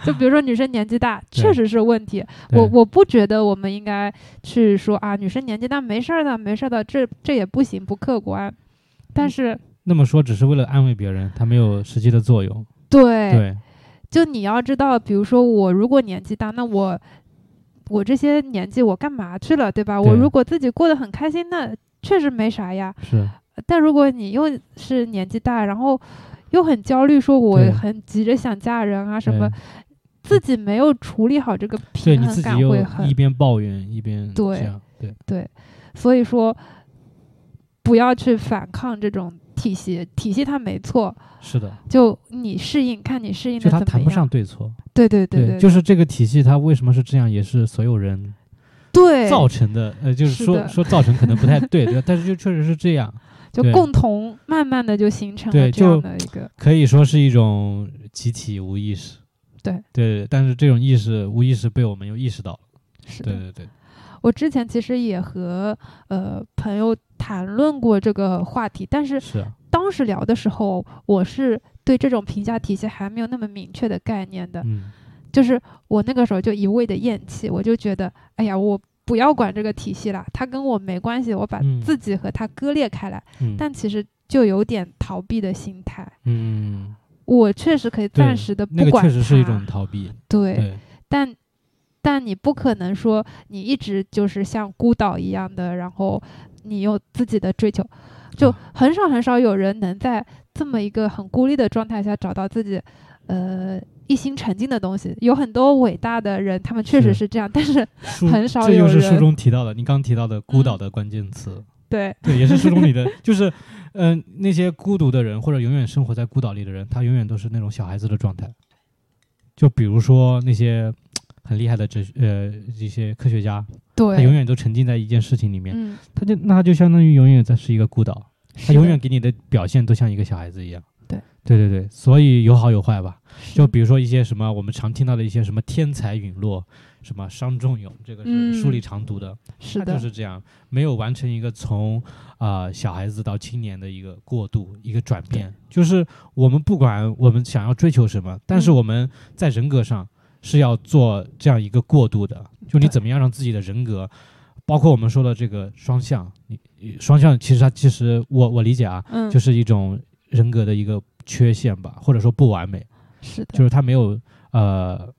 就比如说女生年纪大，确实是问题。我我不觉得我们应该去说啊，女生年纪大没事儿的，没事儿的，这这也不行，不客观。但是那么说只是为了安慰别人，它没有实际的作用。对对，就你要知道，比如说我如果年纪大，那我我这些年纪我干嘛去了，对吧？我如果自己过得很开心，那确实没啥呀。是。但如果你又是年纪大，然后又很焦虑，说我很急着想嫁人啊什么。自己没有处理好这个平衡感，会很一边抱怨一边对对对，所以说不要去反抗这种体系，体系它没错，是的，就你适应，看你适应的怎么样。就它谈不上对错，对对对对，就是这个体系它为什么是这样，也是所有人对造成的。呃，就是说说造成可能不太对，对，但是就确实是这样，就共同慢慢的就形成了这样的一个，可以说是一种集体无意识。对对，但是这种意识无意识被我们又意识到了。是的，对对对。我之前其实也和呃朋友谈论过这个话题，但是当时聊的时候，我是对这种评价体系还没有那么明确的概念的。嗯。就是我那个时候就一味的厌弃，我就觉得，哎呀，我不要管这个体系了，它跟我没关系，我把自己和它割裂开来。嗯。但其实就有点逃避的心态。嗯。我确实可以暂时的不管它，那个确实是一种逃避。对，但但你不可能说你一直就是像孤岛一样的，然后你有自己的追求，就很少很少有人能在这么一个很孤立的状态下找到自己呃一心沉浸的东西。有很多伟大的人，他们确实是这样，但是很少有人。这就是书中提到的，你刚提到的孤岛的关键词。对对，也是书中里的，就是。嗯，那些孤独的人或者永远生活在孤岛里的人，他永远都是那种小孩子的状态。就比如说那些很厉害的哲呃一些科学家，对，他永远都沉浸在一件事情里面，嗯，他就那他就相当于永远在是一个孤岛，他永远给你的表现都像一个小孩子一样。对对对对，所以有好有坏吧。就比如说一些什么我们常听到的一些什么天才陨落，什么伤仲永，这个是书里常读的，是的，就是这样，没有完成一个从啊小孩子到青年的一个过渡，一个转变。就是我们不管我们想要追求什么，但是我们在人格上是要做这样一个过渡的。就你怎么样让自己的人格，包括我们说的这个双向，你双向其实它其实我我理解啊，就是一种人格的一个缺陷吧，或者说不完美。是的，就是他没有呃，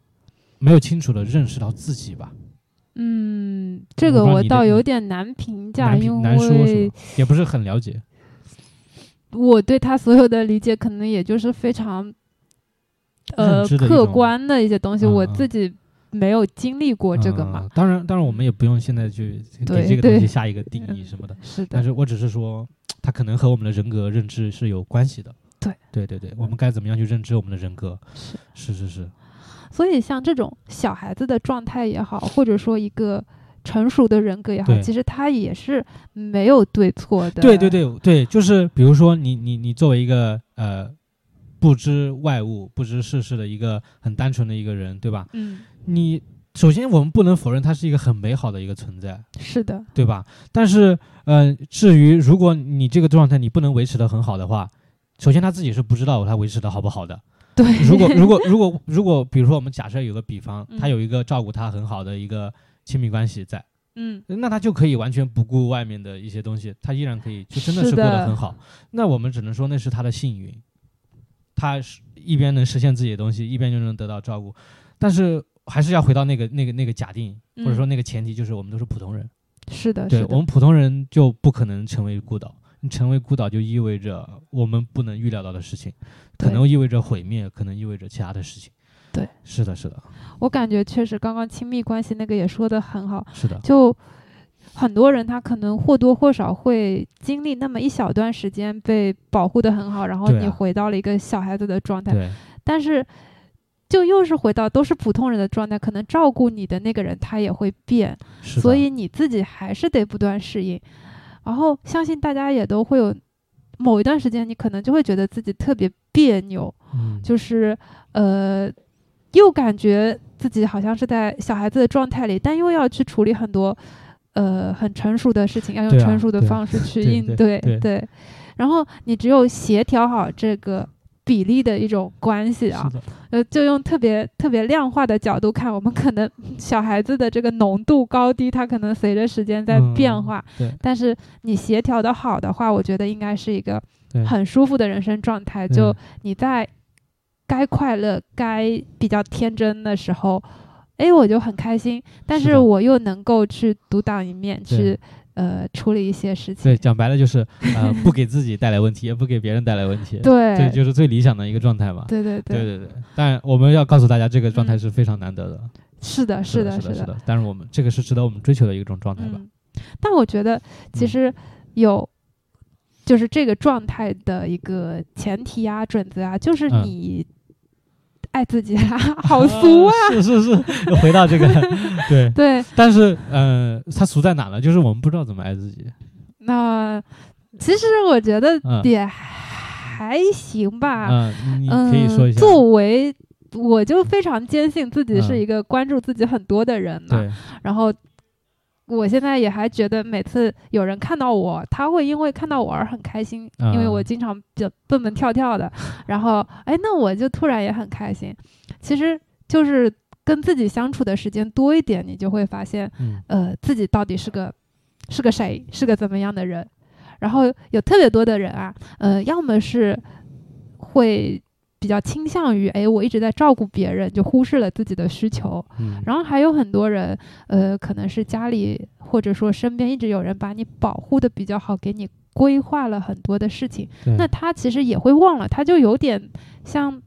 没有清楚的认识到自己吧。嗯，这个我倒有点难评价，因为也不是很了解。我对他所有的理解，可能也就是非常呃客观的一些东西，我自己没有经历过这个嘛。当然，当然，我们也不用现在去给这个东西下一个定义什么的。是的，但是我只是说，他可能和我们的人格认知是有关系的。对对对对，我们该怎么样去认知我们的人格？是是是是。所以像这种小孩子的状态也好，或者说一个成熟的人格也好，其实他也是没有对错的。对对对对，就是比如说你你你作为一个呃不知外物、不知世事的一个很单纯的一个人，对吧？嗯。你首先我们不能否认他是一个很美好的一个存在。是的。对吧？但是呃，至于如果你这个状态你不能维持的很好的话。首先，他自己是不知道他维持的好不好的。对，如果如果 如果如果，比如说我们假设有个比方，他有一个照顾他很好的一个亲密关系在，嗯，那他就可以完全不顾外面的一些东西，他依然可以就真的是过得很好。那我们只能说那是他的幸运，他是一边能实现自己的东西，一边就能得到照顾。但是还是要回到那个那个那个假定，或者说那个前提，就是我们都是普通人。是的，对我们普通人就不可能成为孤岛。你成为孤岛，就意味着我们不能预料到的事情，可能意味着毁灭，可能意味着其他的事情。对，是的，是的。我感觉确实，刚刚亲密关系那个也说的很好。是的。就很多人他可能或多或少会经历那么一小段时间被保护的很好，然后你回到了一个小孩子的状态。对。但是，就又是回到都是普通人的状态，可能照顾你的那个人他也会变，所以你自己还是得不断适应。然后相信大家也都会有某一段时间，你可能就会觉得自己特别别扭，就是呃，又感觉自己好像是在小孩子的状态里，但又要去处理很多呃很成熟的事情，要用成熟的方式去应对，对。然后你只有协调好这个。比例的一种关系啊，呃，就用特别特别量化的角度看，我们可能小孩子的这个浓度高低，它可能随着时间在变化。对。但是你协调的好的话，我觉得应该是一个很舒服的人生状态。就你在该快乐、该比较天真的时候，哎，我就很开心。但是我又能够去独当一面去。呃，处理一些事情。对，讲白了就是，呃，不给自己带来问题，也不给别人带来问题。对，这就是最理想的一个状态嘛。对对对对对对。但我们要告诉大家，这个状态是非常难得的。是的，是的，是的，是的。但是我们这个是值得我们追求的一种状态吧。但我觉得，其实有，就是这个状态的一个前提啊、准则啊，就是你。爱自己啊，好俗啊！是是是，回到这个，对对。但是，嗯，它俗在哪呢？就是我们不知道怎么爱自己。那其实我觉得也还行吧。嗯，你可以说一下。作为，我就非常坚信自己是一个关注自己很多的人嘛。然后。我现在也还觉得，每次有人看到我，他会因为看到我而很开心，因为我经常比较蹦蹦跳跳的，然后，哎，那我就突然也很开心。其实就是跟自己相处的时间多一点，你就会发现，呃，自己到底是个是个谁，是个怎么样的人。然后有特别多的人啊，呃，要么是会。比较倾向于哎，我一直在照顾别人，就忽视了自己的需求。嗯，然后还有很多人，呃，可能是家里或者说身边一直有人把你保护的比较好，给你规划了很多的事情。那他其实也会忘了，他就有点像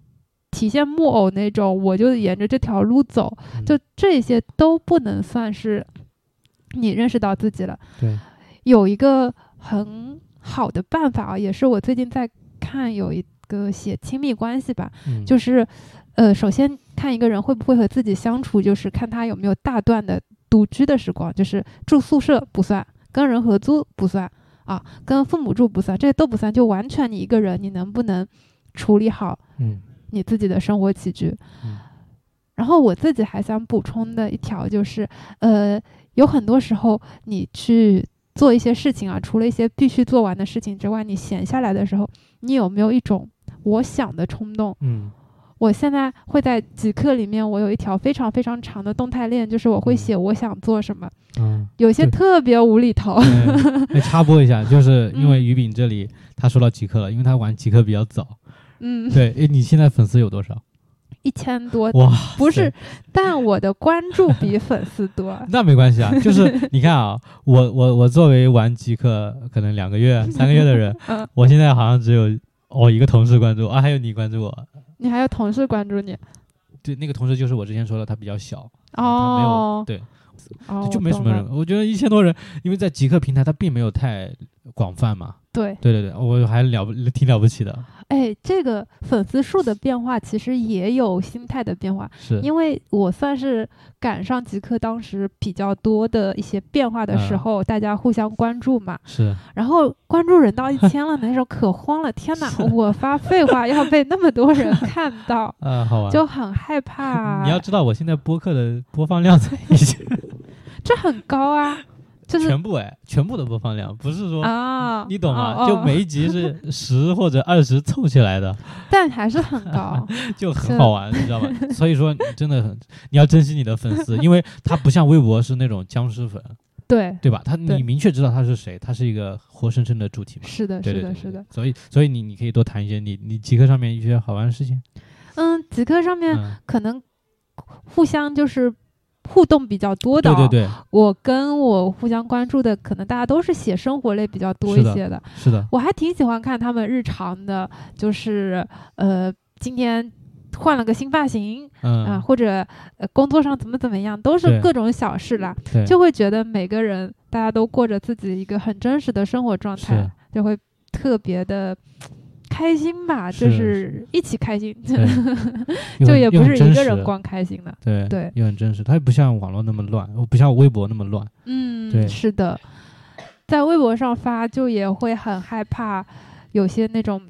体现木偶那种，我就沿着这条路走。就这些都不能算是你认识到自己了。对，有一个很好的办法啊，也是我最近在看有一。个写亲密关系吧，就是，呃，首先看一个人会不会和自己相处，就是看他有没有大段的独居的时光，就是住宿舍不算，跟人合租不算啊，跟父母住不算，这些都不算，就完全你一个人，你能不能处理好嗯。你自己的生活起居。嗯。然后我自己还想补充的一条就是，呃，有很多时候你去做一些事情啊，除了一些必须做完的事情之外，你闲下来的时候，你有没有一种我想的冲动？嗯我现在会在极客里面，我有一条非常非常长的动态链，就是我会嗯写我想做什么，嗯。有些特别无厘头。对哎，插播一下，就是因为嗯于饼这里他说到极客了，因为他玩极客比较早。嗯，对，哎，你现在粉丝有多少？一千多，哇，不是，但我的关注比粉丝多。那没关系啊，就是你看啊，我我我作为玩极客可能两个月、三个月的人，嗯，我现在好像只有我一个同事关注啊，还有你关注我。你还有同事关注你对，那个同事就是我之前说的，他比较小，他没有哦，对，哦，就没什么人。我觉得一千多人，因为在极客平台它并没有太广泛嘛。对，对对对，我还了不挺了不起的，哎，这个粉丝数的变化其实也有心态的变化，是。因为我算是赶上极客当时比较多的一些变化的时嗯。候，大家互相关注嘛，是，然后关注人到一千了，那时候可慌了，天哪，我发废话要被那么多人看到，啊，好玩。就很害怕。你要知道，我现在播客的播放量在一千 这很高啊，就是全部哎，全部的播放量，不是说啊，你懂吗？哦就每一集是 十或者二十凑起来的，但还是很高。就很好玩，你知道吗？所以说你真的很，你要珍惜你的粉丝，因为他不像微博是那种僵尸粉，对，对吧？他你明确知道他是谁，他是一个活生生的主体嘛。是的，是的，是的。所以所以你你可以多谈一些你你极客上面一些好玩的事情。嗯，极客上面嗯，可能互相就是互动比较多的、对对，对，我跟我互相关注的，可能大家都是写生活类比较多一些的。是的，我还挺喜欢看他们日常的，就是呃，今天换了个新发型啊、嗯，或者呃工作上怎么怎么样，都是各种小事啦，就会觉得每个人大家都过着自己一个很真实的生活状态，就会特别的开心吧，就是是一起开心，就也不是一个人光开心的。对对。又很真实，它也不像网络那么乱，不像微博那么乱。嗯，对。是的，在微博上发就也会很害怕有些那种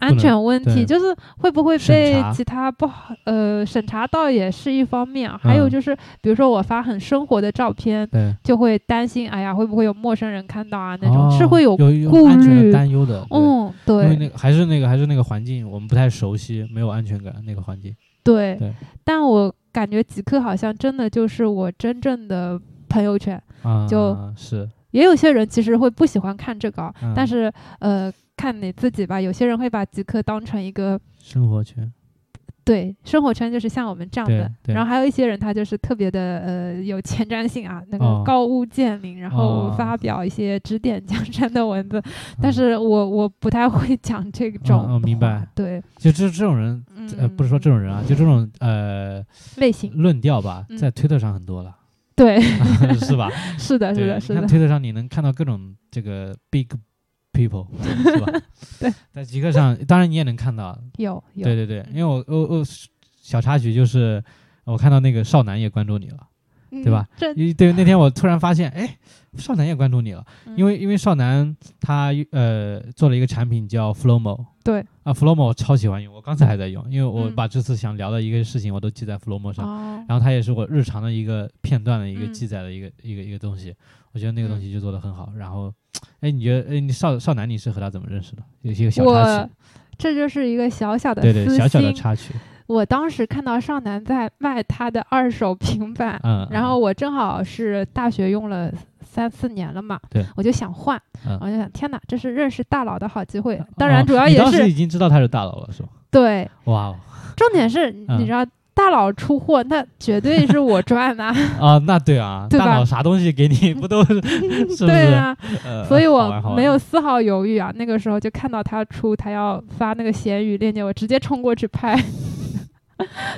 安全问题，就是会不会被其他不好呃审查到也是一方面啊，还有嗯就是比如说我发很生活的照片，就会担心，哎呀会不会有陌生人看到啊那种，是哦会有顾安全虑的担忧的。对。嗯因为对那个还是那个还是那个环境，我们不太熟悉，没有安全感。那个环境，对。对，但我感觉极客好像真的就是我真正的朋友圈。啊，就是。也有些人其实会不喜欢看这个但是呃，看你自己吧。有些人会把极客当成一个生活圈，对生活圈，就是像我们这样的。然后还有一些人，他就是特别的呃有前瞻性啊，那哦个高屋建瓴，然后哦发表一些指点江山的文字。嗯 但是我我不太会讲这种哦明白对，就这这种人，嗯，呃，不是说这种人啊，就这种呃类型，论调吧，嗯在推特上很多了，对，是吧？是的，是，的，是的，看推特上你能看到各种这个 big people，是吧？对，在极客上，当然你也能看到，有有，对对对，因为我我我小插曲就是我看到那个少男也关注你了，嗯对吧？对那天我突然发现，哎，少男也关注你了，嗯。因为因为少男他呃做了一个产品叫 Flowmo。对。啊，Flowmo 我超喜欢用，我刚才还在用，因为我嗯。把这次想聊的一个事情我都记在 Flowmo 上，哦，然后它也是我日常的一个片段的一个嗯。记载的一个、一个一个东西，我觉得那个东嗯西就做得很好。然后，哎，你觉得，哎，你少少男你是和他怎么认识的？有些小插我曲，这就是一个小小的对对，小小的插曲，我当时看到少男在卖他的二手平板，嗯，然后我正好是大学用了三四年了嘛，对我就想换，嗯我就想天哪，这是认识大佬的好机会。哦当然，主要也是、当时已经知道他是大佬了，是吧？对，哇哦，重点是嗯你知道。大佬出货，那绝对是我赚的，啊，那对啊，对大佬啥东西给你 不都是是是？对啊，呃所以我没有丝毫犹豫啊。那个时候就看到他出，他要发那个闲鱼链接，我直接冲过去拍，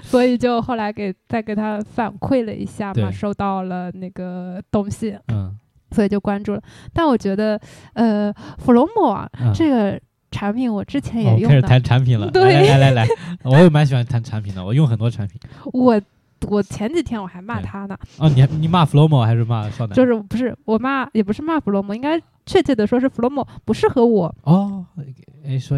所以就后来给再给他反馈了一下嘛，收到了那个东西，嗯。所以就关注了。但我觉得，呃，弗洛姆啊，嗯，这个产品我之前哦开始也用的，谈产品了，对来来来来来，我也蛮喜欢谈产品的，我用很多产品。我我前几天我还骂他呢，哦，你还你骂 Flowmo 还是骂少男？就是不是我骂，也不是骂 Flomo，，应该确切的说是弗洛莫不适合我。哦，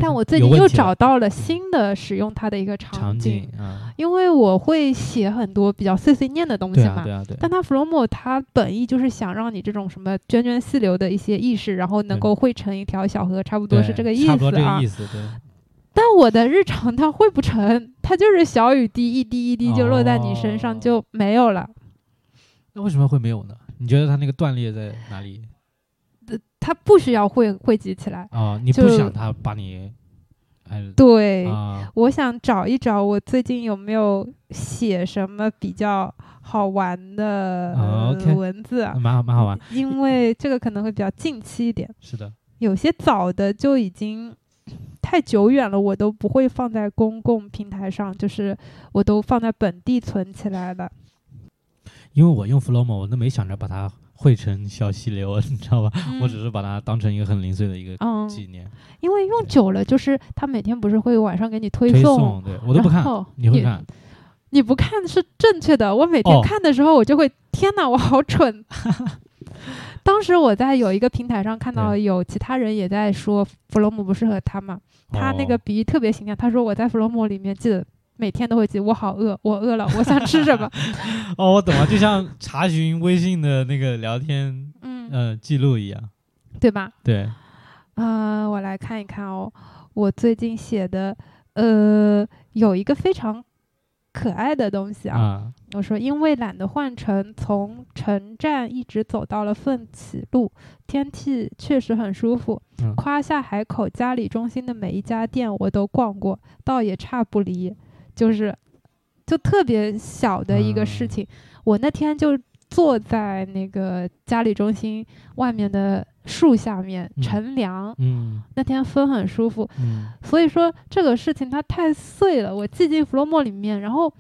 但我最近又找到了新的使用它的一个场景，啊，因为我会写很多比较碎碎念的东西对啊，嘛。对啊，对啊，但它 Flomo 它本意就是想让你这种什么涓涓细流的一些意识，然后能够汇成一条小河，差不多是这个意差不多思啊这个意。思，对。但我的日常它汇不成，它就是小雨滴一滴一滴就落在你身上哦就没有了。那为什么会没有呢？你觉得它那个断裂在哪里？它不需要汇汇集起来。哦，你不想它把你，对，啊？我想找一找我最近有没有写什么比较好玩的、文字啊，蛮好蛮好玩，因为这个可能会比较近期一点，是的，有些早的就已经太久远了，我都不会放在公共平台上，就是我都放在本地存起来了。因为我用 Flomo，我都没想着把它汇成小溪流，你知道吧？我只嗯是把它当成一个很零碎的一个嗯，纪念因为用久了，就是他每天不是会晚上给你推推送，对我都不看你会看？你不看是正确的。我每天哦看的时候，我就会、天哪，我好蠢。当时我在有一个平台上看到有其他人也在说弗洛姆不适合他嘛，他那个哦比喻特别形象。他说我在弗洛姆里面记得每天都会记，我好饿，我饿了，我想吃什么。哦，我懂了，就像查询微信的那个聊天嗯，呃记录一样，对吧？对，啊、我来看一看哦，我最近写的，呃，有一个非常可爱的东西啊。啊，我说，因为懒得换乘，从城站一直走到了奋起路，天气确实很舒服。嗯夸下海口，嘉里中心的每一家店我都逛过，倒也差不离，就是就特别小的一个事嗯。情。我那天就坐在那个嘉里中心外面的树下面嗯。乘凉，嗯。那天风很舒服，嗯。所以说这个事情它太碎了，我记进 Flomo 里面，然后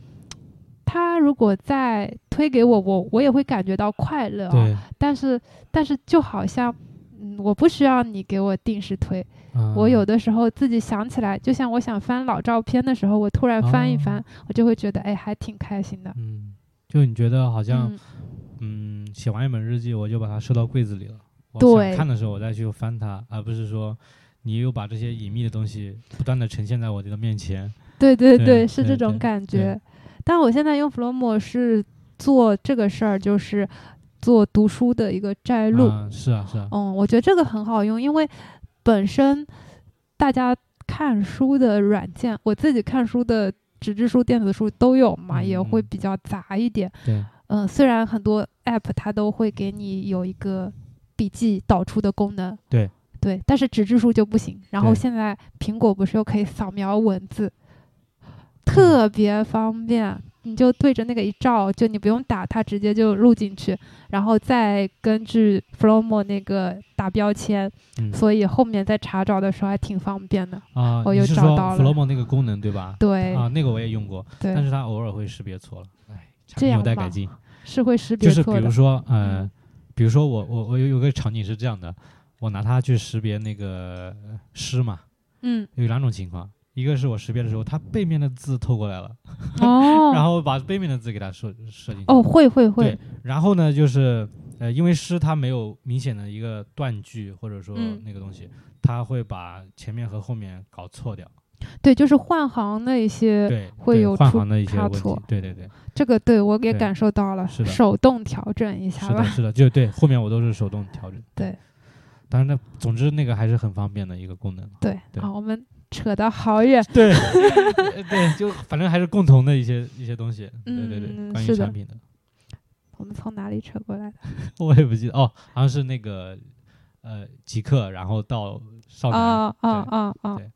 他如果再推给我，我我也会感觉到快乐但是但是就好像，嗯，我不需要你给我定时推，啊我有的时候自己想起来，就像我想翻老照片的时候，我突然翻一翻，哦我就会觉得哎还挺开心的。嗯，就你觉得好像嗯，嗯，写完一本日记，我就把它收到柜子里了。我对想看的时候，我再去翻它，而不是说你又把这些隐秘的东西不断的呈现在我的面前。对对对是这种感觉。但我现在用 Flomo 是做这个事儿，就是做读书的一个摘录。啊，是啊，是啊，嗯，我觉得这个很好用，因为本身大家看书的软件，我自己看书的纸质书、电子书都有嘛，也会嗯比较杂一点。对，嗯，虽然很多 app 它都会给你有一个笔记导出的功能，对对，但是纸质书就不行。然后对现在苹果不是又可以扫描文字，特别方便。你就对着那个一照，就你不用打，它直接就录进去，然后再根据 Flomo 那个打标签，嗯所以后面在查找的时候还挺方便的。啊，我又找到了 Flomo 那个功能对吧？对、啊，那个我也用过，但，是它偶尔会识别错了，哎，产品有这样吧待改进。是会识别错就是错。比如说，呃，嗯比如说我我我有有个场景是这样的，我拿它去识别那个呃诗嘛，嗯，有两种情况，一个是我识别的时候，它背面的字透过来了 哦，然后把背面的字给它设设进去。哦，会会会对，然后呢，就是呃，因为诗它没有明显的一个断句或者说嗯那个东西，它会把前面和后面搞错掉。对，就是换行的一些，对，会有出换行的一些问题差错。对对对，这个对我也感受到了，是的手动调整一下吧。是的，是的，就对，后面我都是手动调整。对，当然那总之那个还是很方便的一个功能。对，对好，我们扯得好远。对，呃 对，就反正还是共同的一些一些东西。对对对，关于产品的，我们从哪里扯过来的？我也不记得哦，好像是那个呃极客，然后到少男。啊啊对啊啊对！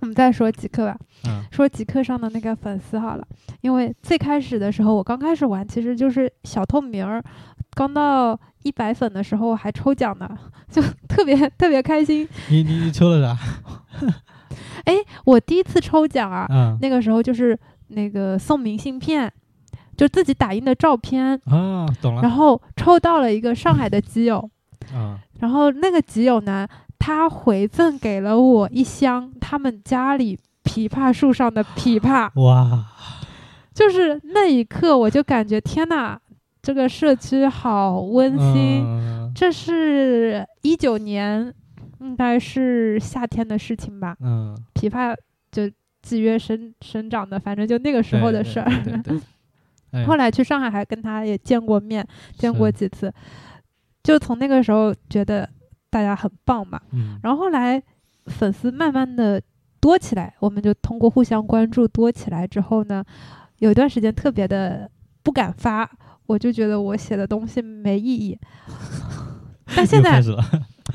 我们再说极客吧，嗯说极客上的那个粉丝好了，因为最开始的时候，我刚开始玩其实就是小透明儿，刚到一百粉的时候还抽奖呢，就特别特别开心。你你你抽了啥？我第一次抽奖啊，嗯。那个时候就是那个送明信片，就自己打印的照片，啊，懂。了。然后抽到了一个上海的基友，啊。然后那个基友呢，他回赠给了我一箱他们家里枇杷树上的枇杷，哇，就是那一刻我就感觉天呐，这个社区好温馨。嗯。这是一九年应该是夏天的事情吧。嗯，琵琶就几月生生长的，反正就那个时候的事儿。对对对。后来去上海还跟他也见过面，见过几次，就从那个时候觉得大家很棒嘛。嗯。然后后来粉丝慢慢的多起来，我们就通过互相关注多起来之后呢，有一段时间特别的不敢发，我就觉得我写的东西没意义。但现在。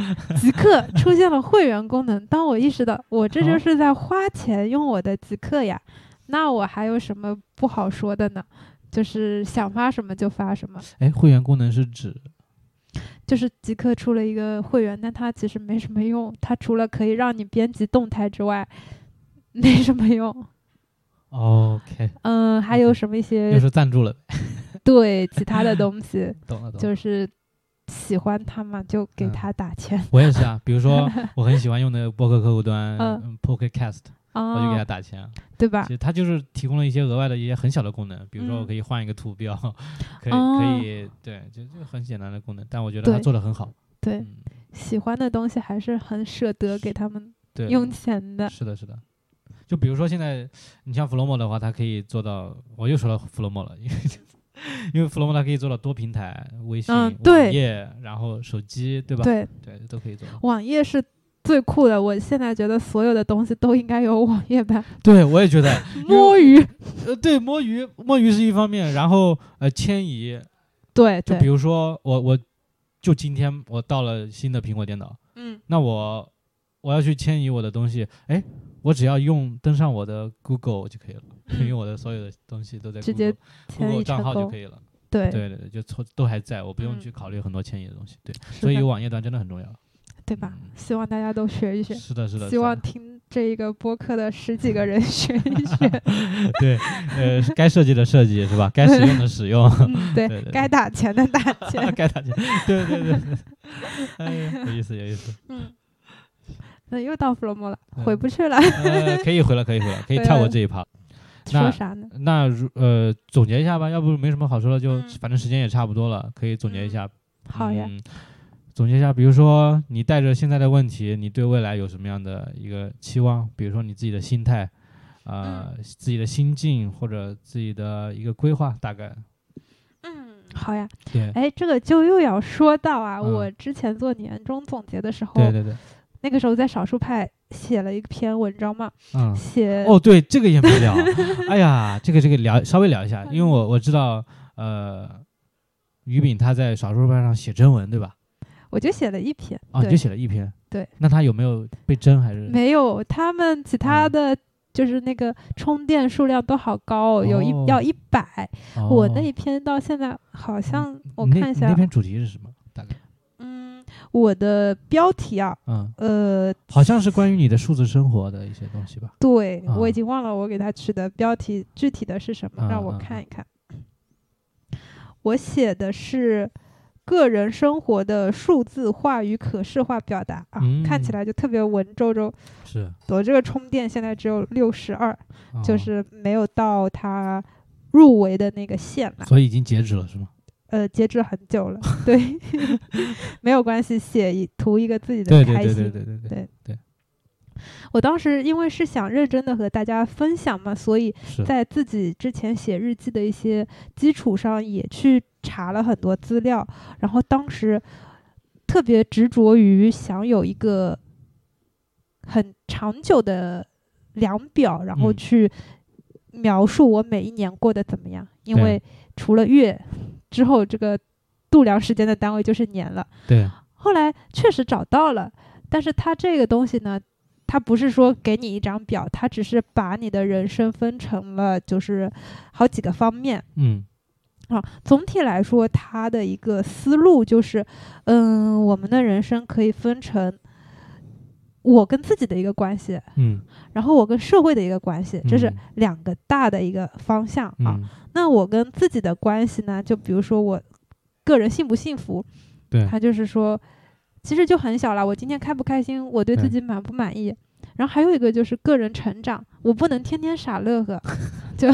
极客出现了会员功能，当我意识到我这就是在花钱用我的极客呀，那我还有什么不好说的呢？就是想发什么就发什么。哎，会员功能是指？就是极客出了一个会员，但它其实没什么用，它除了可以让你编辑动态之外，没什么用。OK。嗯，还有什么一些？又是赞助了。对，其他的东 西。懂了懂了。就是。喜欢他嘛，就给他打钱。我也是啊，比如说 我很喜欢用的播客客户端 Pocket Cast，我就给他打钱，对吧？其实他就是提供了一些额外的一些很小的功能，比如说我可以换一个图标，可以可以，对，就就很简单的功能，但我觉得他做的很好。对，喜欢的东西还是很舍得给他们用钱的。是的，是的。就比如说现在你像 Flomo 的话，它可以做到，我又说到 Flomo 了，因为。因为 Flomo 它可以做到多平台，微信、网页，然后手机，对吧？对对，都可以做。网页是最酷的，我现在觉得所有的东西都应该有网页版。对，我也觉得。摸鱼，呃，对，摸鱼，摸鱼是一方面，然后呃，迁移。对，就比如说我，我就今天我到了新的苹果电脑，嗯，那我我要去迁移我的东西，哎。我只要用登上我的 Google 就可以了，因为我的所有的东西都在直接 Google 账号就可以了。对对对，就都都还在，我不用去考虑很多迁移的东西。对，所以有网页端真的很重要，对吧？希望大家都学一学。是的，是的。希望听这一个播客的十几个人学一学。对，呃，该设计的设计是吧？该使用的使用。对对。该打钱的打钱。该打钱。对对对对。哎，有意思，有意思。嗯。那又到 Flomo 了，回不去了。可以回了，可以回了，可以跳过这一趴。说啥呢？那如呃，总结一下吧，要不没什么好说的，就反正时间也差不多了，可以总结一下。好呀。总结一下，比如说你带着现在的问题，你对未来有什么样的一个期望？比如说你自己的心态，呃，自己的心境或者自己的一个规划，大概。嗯，好呀。对。哎，这个就又要说到啊，我之前做年终总结的时候。对对对。那个时候在少数派写了一篇文章嘛，嗯，写哦，对，这个也没聊，哎呀，这个这个聊稍微聊一下，因为我我知道，呃，于炳他在少数派上写征文，对吧？我就写了一篇，哦，你就写了一篇，对，那他有没有被征还是？没有，他们其他的就是那个充电数量都好高，有一要一百，我那一篇到现在好像我看一下，那篇主题是什么？大概？我的标题啊，嗯，呃，好像是关于你的数字生活的一些东西吧？对，我已经忘了我给他取的标题具体的是什么，让我看一看。我写的是个人生活的数字化与可视化表达啊，看起来就特别文绉绉。是，我这个充电现在只有六十二，就是没有到它入围的那个线了。所以已经截止了，是吗？呃，截止很久了，对，没有关系，写一图一个自己的开心，对对对对对对对。我当时因为是想认真的和大家分享嘛，所以在自己之前写日记的一些基础上，也去查了很多资料，然后当时特别执着于想有一个很长久的量表，然后去描述我每一年过得怎么样，因为除了月。之后，这个度量时间的单位就是年了。对。后来确实找到了，但是它这个东西呢，它不是说给你一张表，它只是把你的人生分成了就是好几个方面。嗯。啊，总体来说，它的一个思路就是，嗯，我们的人生可以分成我跟自己的一个关系，嗯，然后我跟社会的一个关系，这是两个大的一个方向啊。那我跟自己的关系呢？就比如说我个人幸不幸福，对，他就是说，其实就很小了。我今天开不开心？我对自己满不满意？然后还有一个就是个人成长，我不能天天傻乐呵，就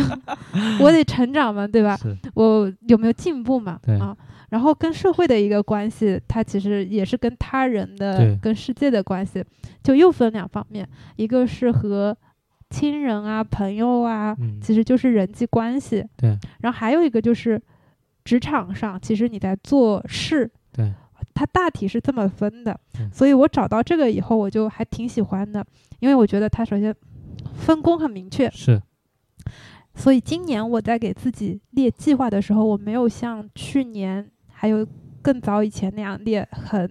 我得成长嘛，对吧？我有没有进步嘛？对啊，然后跟社会的一个关系，它其实也是跟他人的、跟世界的关系，就又分两方面，一个是和亲人啊、朋友啊，嗯其实就是人际关系，对，然后还有一个就是职场上，其实你在做事，对，它大体是这么分的。所以我找到这个以后，我就还挺喜欢的，因为我觉得它首先分工很明确，是。所以今年我在给自己列计划的时候，我没有像去年还有更早以前那样列很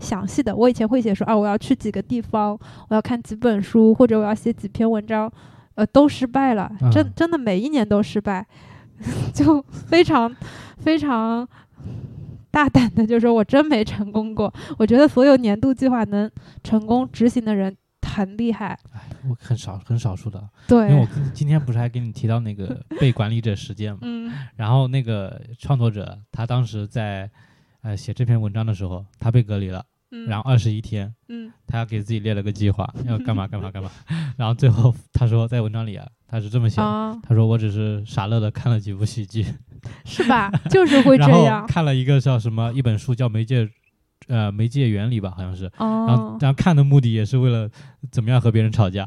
详细的。我以前会写说啊，我要去几个地方，我要看几本书，或者我要写几篇文章，呃，都失败了，真嗯真的每一年都失败，就非常非常大胆的就说我真没成功过。我觉得所有年度计划能成功执行的人很厉害，哎，我很少很少数的，对因为我，今今天不是还给你提到那个 被管理者实践嘛，嗯然后那个创作者他当时在呃写这篇文章的时候，他被隔离了，嗯，然后二十一天，嗯他要给自己列了个计划，要干嘛干嘛干嘛，然后最后他说在文章里啊，他是这么写的，啊，他说我只是傻乐的看了几部喜剧，是吧？就是会 这然后样。看了一个叫什么一本书叫媒介。呃，媒介原理吧，好像是，然后哦，然后看的目的也是为了怎么样和别人吵架，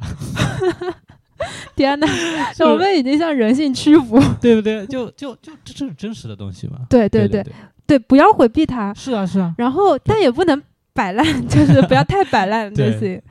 天哪，是我们已经向人性屈服。对不对？就就就这这是真实的东西嘛？对对对对，不要回避它，是啊是啊，然后但也不能摆烂，就是不要太摆烂就行。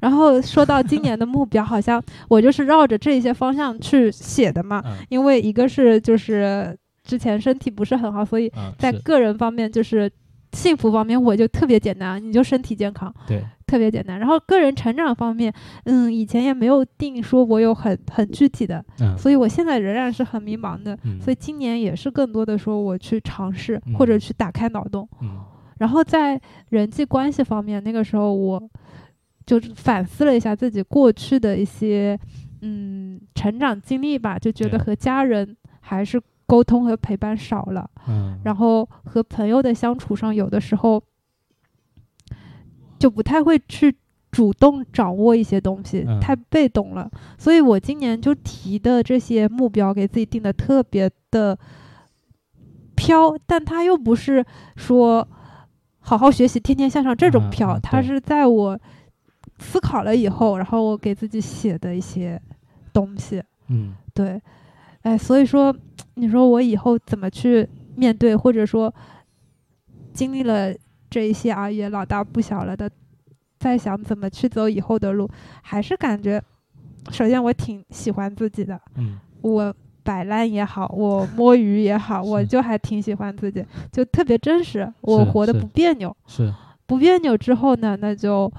然后说到今年的目标，好像我就是绕着这些方向去写的嘛，嗯因为一个是就是之前身体不是很好，所以在个人方面就是幸福方面我就特别简单，你就身体健康。对，特别简单。然后个人成长方面，嗯，以前也没有定说我有很很具体的，嗯所以我现在仍然是很迷茫的。嗯，所以今年也是更多的说我去尝试嗯或者去打开脑洞。嗯然后在人际关系方面，那个时候我就是反思了一下自己过去的一些嗯成长经历吧，就觉得和家人还是沟通和陪伴少了。嗯，然后和朋友的相处上，有的时候就不太会去主动掌握一些东西，嗯太被动了。所以我今年就提的这些目标，给自己定的特别的飘，但它又不是说好好学习、天天向上这种嗯飘，嗯它是在我思考了以后，然后我给自己写的一些东西。嗯对，哎，所以说，你说我以后怎么去面对，或者说经历了这一些啊，也老大不小了的，在想怎么去走以后的路，还是感觉，首先我挺喜欢自己的，嗯我摆烂也好，我摸鱼也好，我就还挺喜欢自己，就特别真实，我活得不别扭，是，不别扭之后呢，那就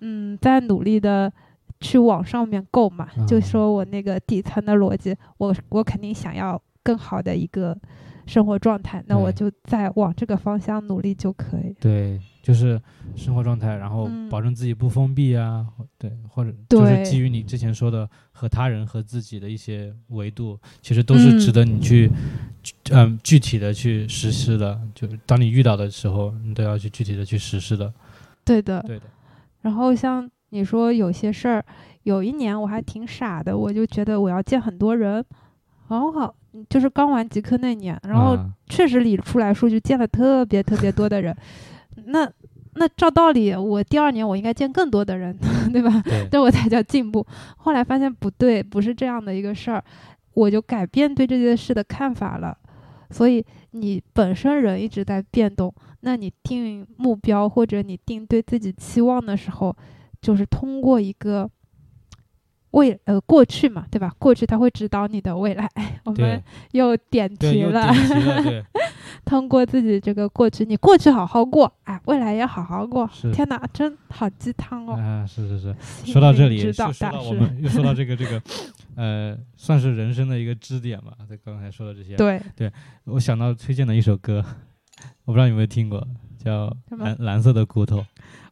嗯，再努力的去往上面够嘛。就嗯说我那个底层的逻辑，我我肯定想要更好的一个生活状态，那我就再往这个方向努力就可以。对，就是生活状态，然后嗯保证自己不封闭啊，或对，或者就是基于你之前说的和他人和自己的一些维度，其实都是值嗯得你去，嗯，具体的去实施的。就是当你遇到的时候，你都要去具体的去实施的。对的。对的，然后像你说有些事儿，有一年我还挺傻的，我就觉得我要见很多人，然后好就是刚完极客那年，然后啊确实理出来数据，见了特别特别多的人。那那照道理，我第二年我应该见更多的人，对吧？对，这我才叫进步。后来发现不对，不是这样的一个事儿，我就改变对这件事的看法了。所以你本身人一直在变动，那你定目标或者你定对自己期望的时候，就是通过一个未呃过去嘛，对吧？过去它会指导你的未来。我们 又点题了。通过自己这个过去，你过去好好过，哎，未来也好好过。天哪，真好鸡汤哦！啊，是是是。说到这里，说，到我们又说到这个这个，呃，算是人生的一个支点吧。在刚才说的这些，对，我想到推荐的一首歌，我不知道你有没有听过，叫《蓝蓝色的骨头》。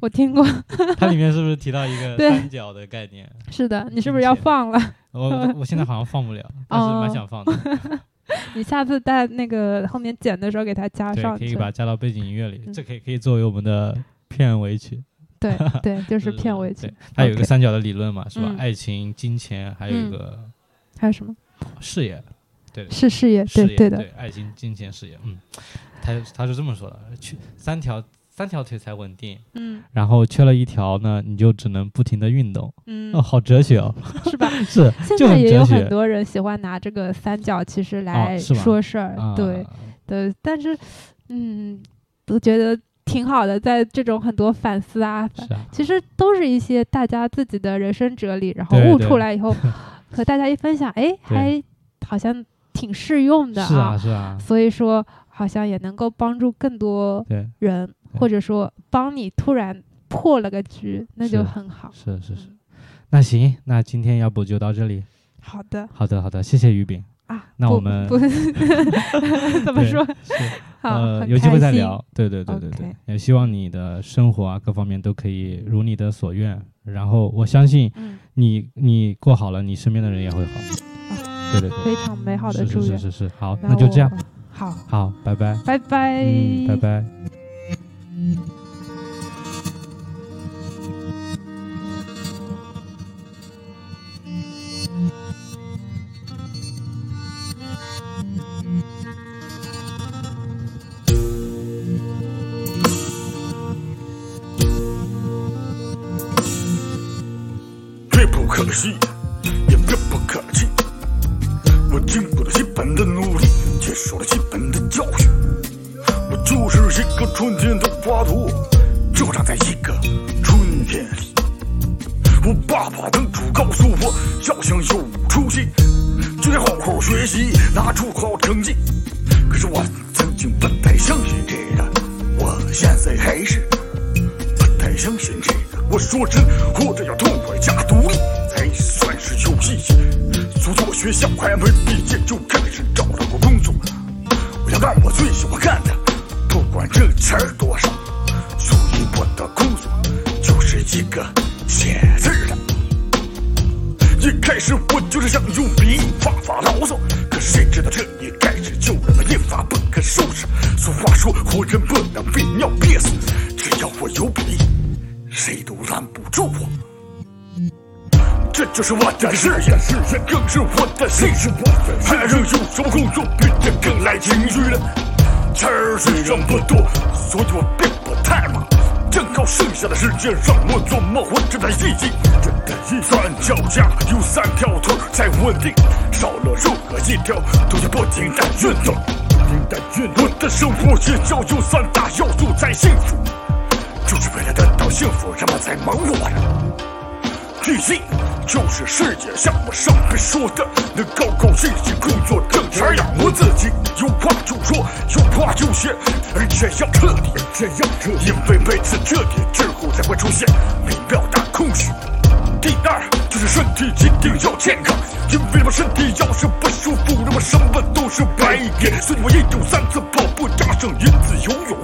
我听过，它里面是不是提到一个 三角的概念？是的，你是不是要放了？我我现在好像放不了，但是蛮哦想放的。你下次在那个后面剪的时候给它加，上去。可以把它加到背景音乐里，嗯这可以可以作为我们的片尾曲。对对，就是片尾曲对。，它有一个三角的理论嘛，是吧？嗯爱情、金钱，还有一嗯个还有什么？事业，对，是事业，对对的，对，爱情、金钱、事业，嗯，他他是这么说的，缺三条。三条腿才稳定，嗯，然后缺了一条呢，你就只能不停的运动，嗯，哦，好哲学哦，是吧？是，现在也有很多人喜欢拿这个三角其实来说事儿，对，对，但是，嗯，都觉得挺好的，在这种很多反思啊，其实都是一些大家自己的人生哲理，然后悟出来以后 和大家一分享，哎，还好像挺适用的，是啊，是啊，所以说好像也能够帮助更多人。或者说帮你突然破了个局，那就很好。是是是，那行，那今天要不就到这里。好的，好的，好的，谢谢于饼啊。那我们 怎么说？呃，有机会再聊。对对对对对，也希望你的生活啊各方面都可以如你的所愿。然后我相信，你你过好了，你身边的人也会好。对对对，非常美好的祝愿。是是是是，好，那就这样。好，好，拜拜，拜拜，拜拜。绝不可惜，春天的花朵，就长在一个春天里。我爸爸当初告诉我，要想有出息，就得好好学习，拿出好成绩。可是我曾经不太相信这个，我现在还是不太相信这个。我说人活着要痛快加独立，才算是有意义。所以学校还没毕业就开始找到过工作，我要干我最喜欢干的。不管挣钱多少，所以我的工作就是一个写字的。一开始我就是想用笔发发牢骚，可谁知道这一开始就让我一发不可收拾。俗话说，活人不能被尿憋死，只要我有笔，谁都拦不住我。这就是我的事业，事业更是我的兴趣。还能有什么工作比这更来情绪呢？钱儿虽然不多，所以我并不太忙。正好剩下的时间让我琢磨活着的意义。三脚架有三条腿才稳定，少了任何一条都要不停的运动。我的生活也要有三大要素才幸福，就是为了得到幸福，人们才忙活着。第一，就是世界像我上面说的，能高高兴兴工作挣钱养活自己，有话就说，有话就写，而且要彻底，这样彻底，因为每次彻底之后才会出现美妙的空虚。第二，就是身体一定要健康，因为我身体要是不舒服，那么什么都是白给。所以我一周三次跑步，加上一次游泳，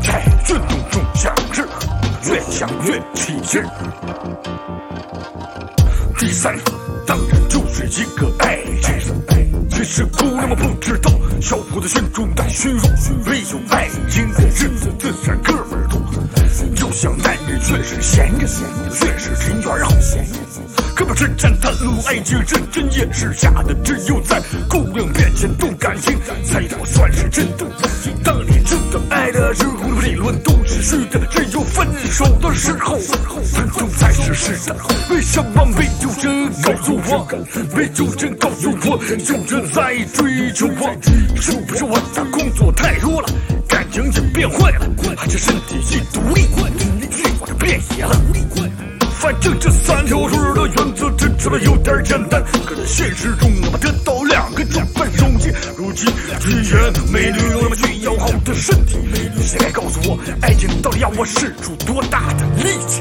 在运动中享受，越想越起劲。第三，当然就是一个爱情。其实姑娘们不知道，小伙子心中带虚荣，没有爱情的日子自然哥们多。就像男人越是闲着，越是人缘好。哥们之间袒露爱情，认真也是假的，只有在姑娘面前动感情，才能算是真的。当你真的爱的时候，理论都是虚的，只有分手的时候，奋斗才是实的。为什么没有人告诉我？没有人告诉我，有人在追求我？是不是我的工作太多了，感情也变坏了？还是身体一独立，欲望就变野了？反正这三条腿的原则真起来有点简单，可在现实中，我们得到两个就很容易。如今，只言美女有那么需要好的身体，谁来告诉我，爱情到底要我使出多大的力气？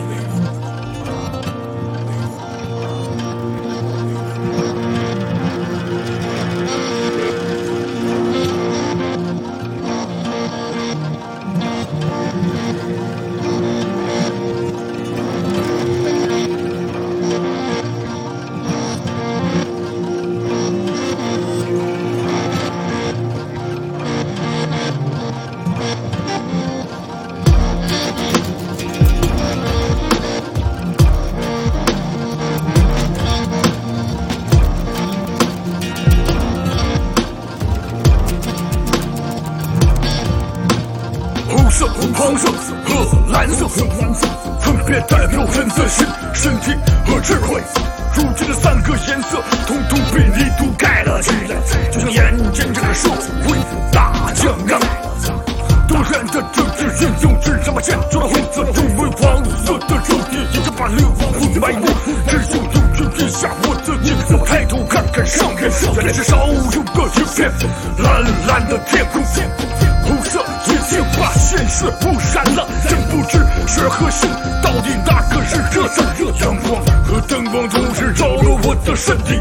和蓝色，分别代表人的心、身体和智慧。如今的三个颜色，统统被你涂盖了起来，就像眼前这个社会大酱缸。多人的政治运用，只让把建筑的红色成为黄色的肉体，已经把流亡魂埋没。只有有权天下，我自己我抬头看看上面，原来是少有的一片蓝蓝的天空。红色已经把现实污染了，真不知血和心，到底哪个是热色？阳光和灯光同时照入我的身体，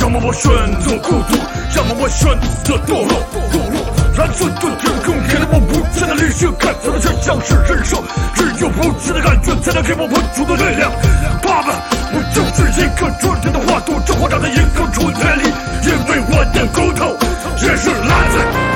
要么我选择孤独，要么我选择堕落。堕落，蓝色的天空给了我无限的理性，看似的却像是人生，只有无尽的感觉才能给我喷出的力量。爸爸，我就是一个春天的花朵，这花长在一个春天里，因为我的骨头也是蓝色。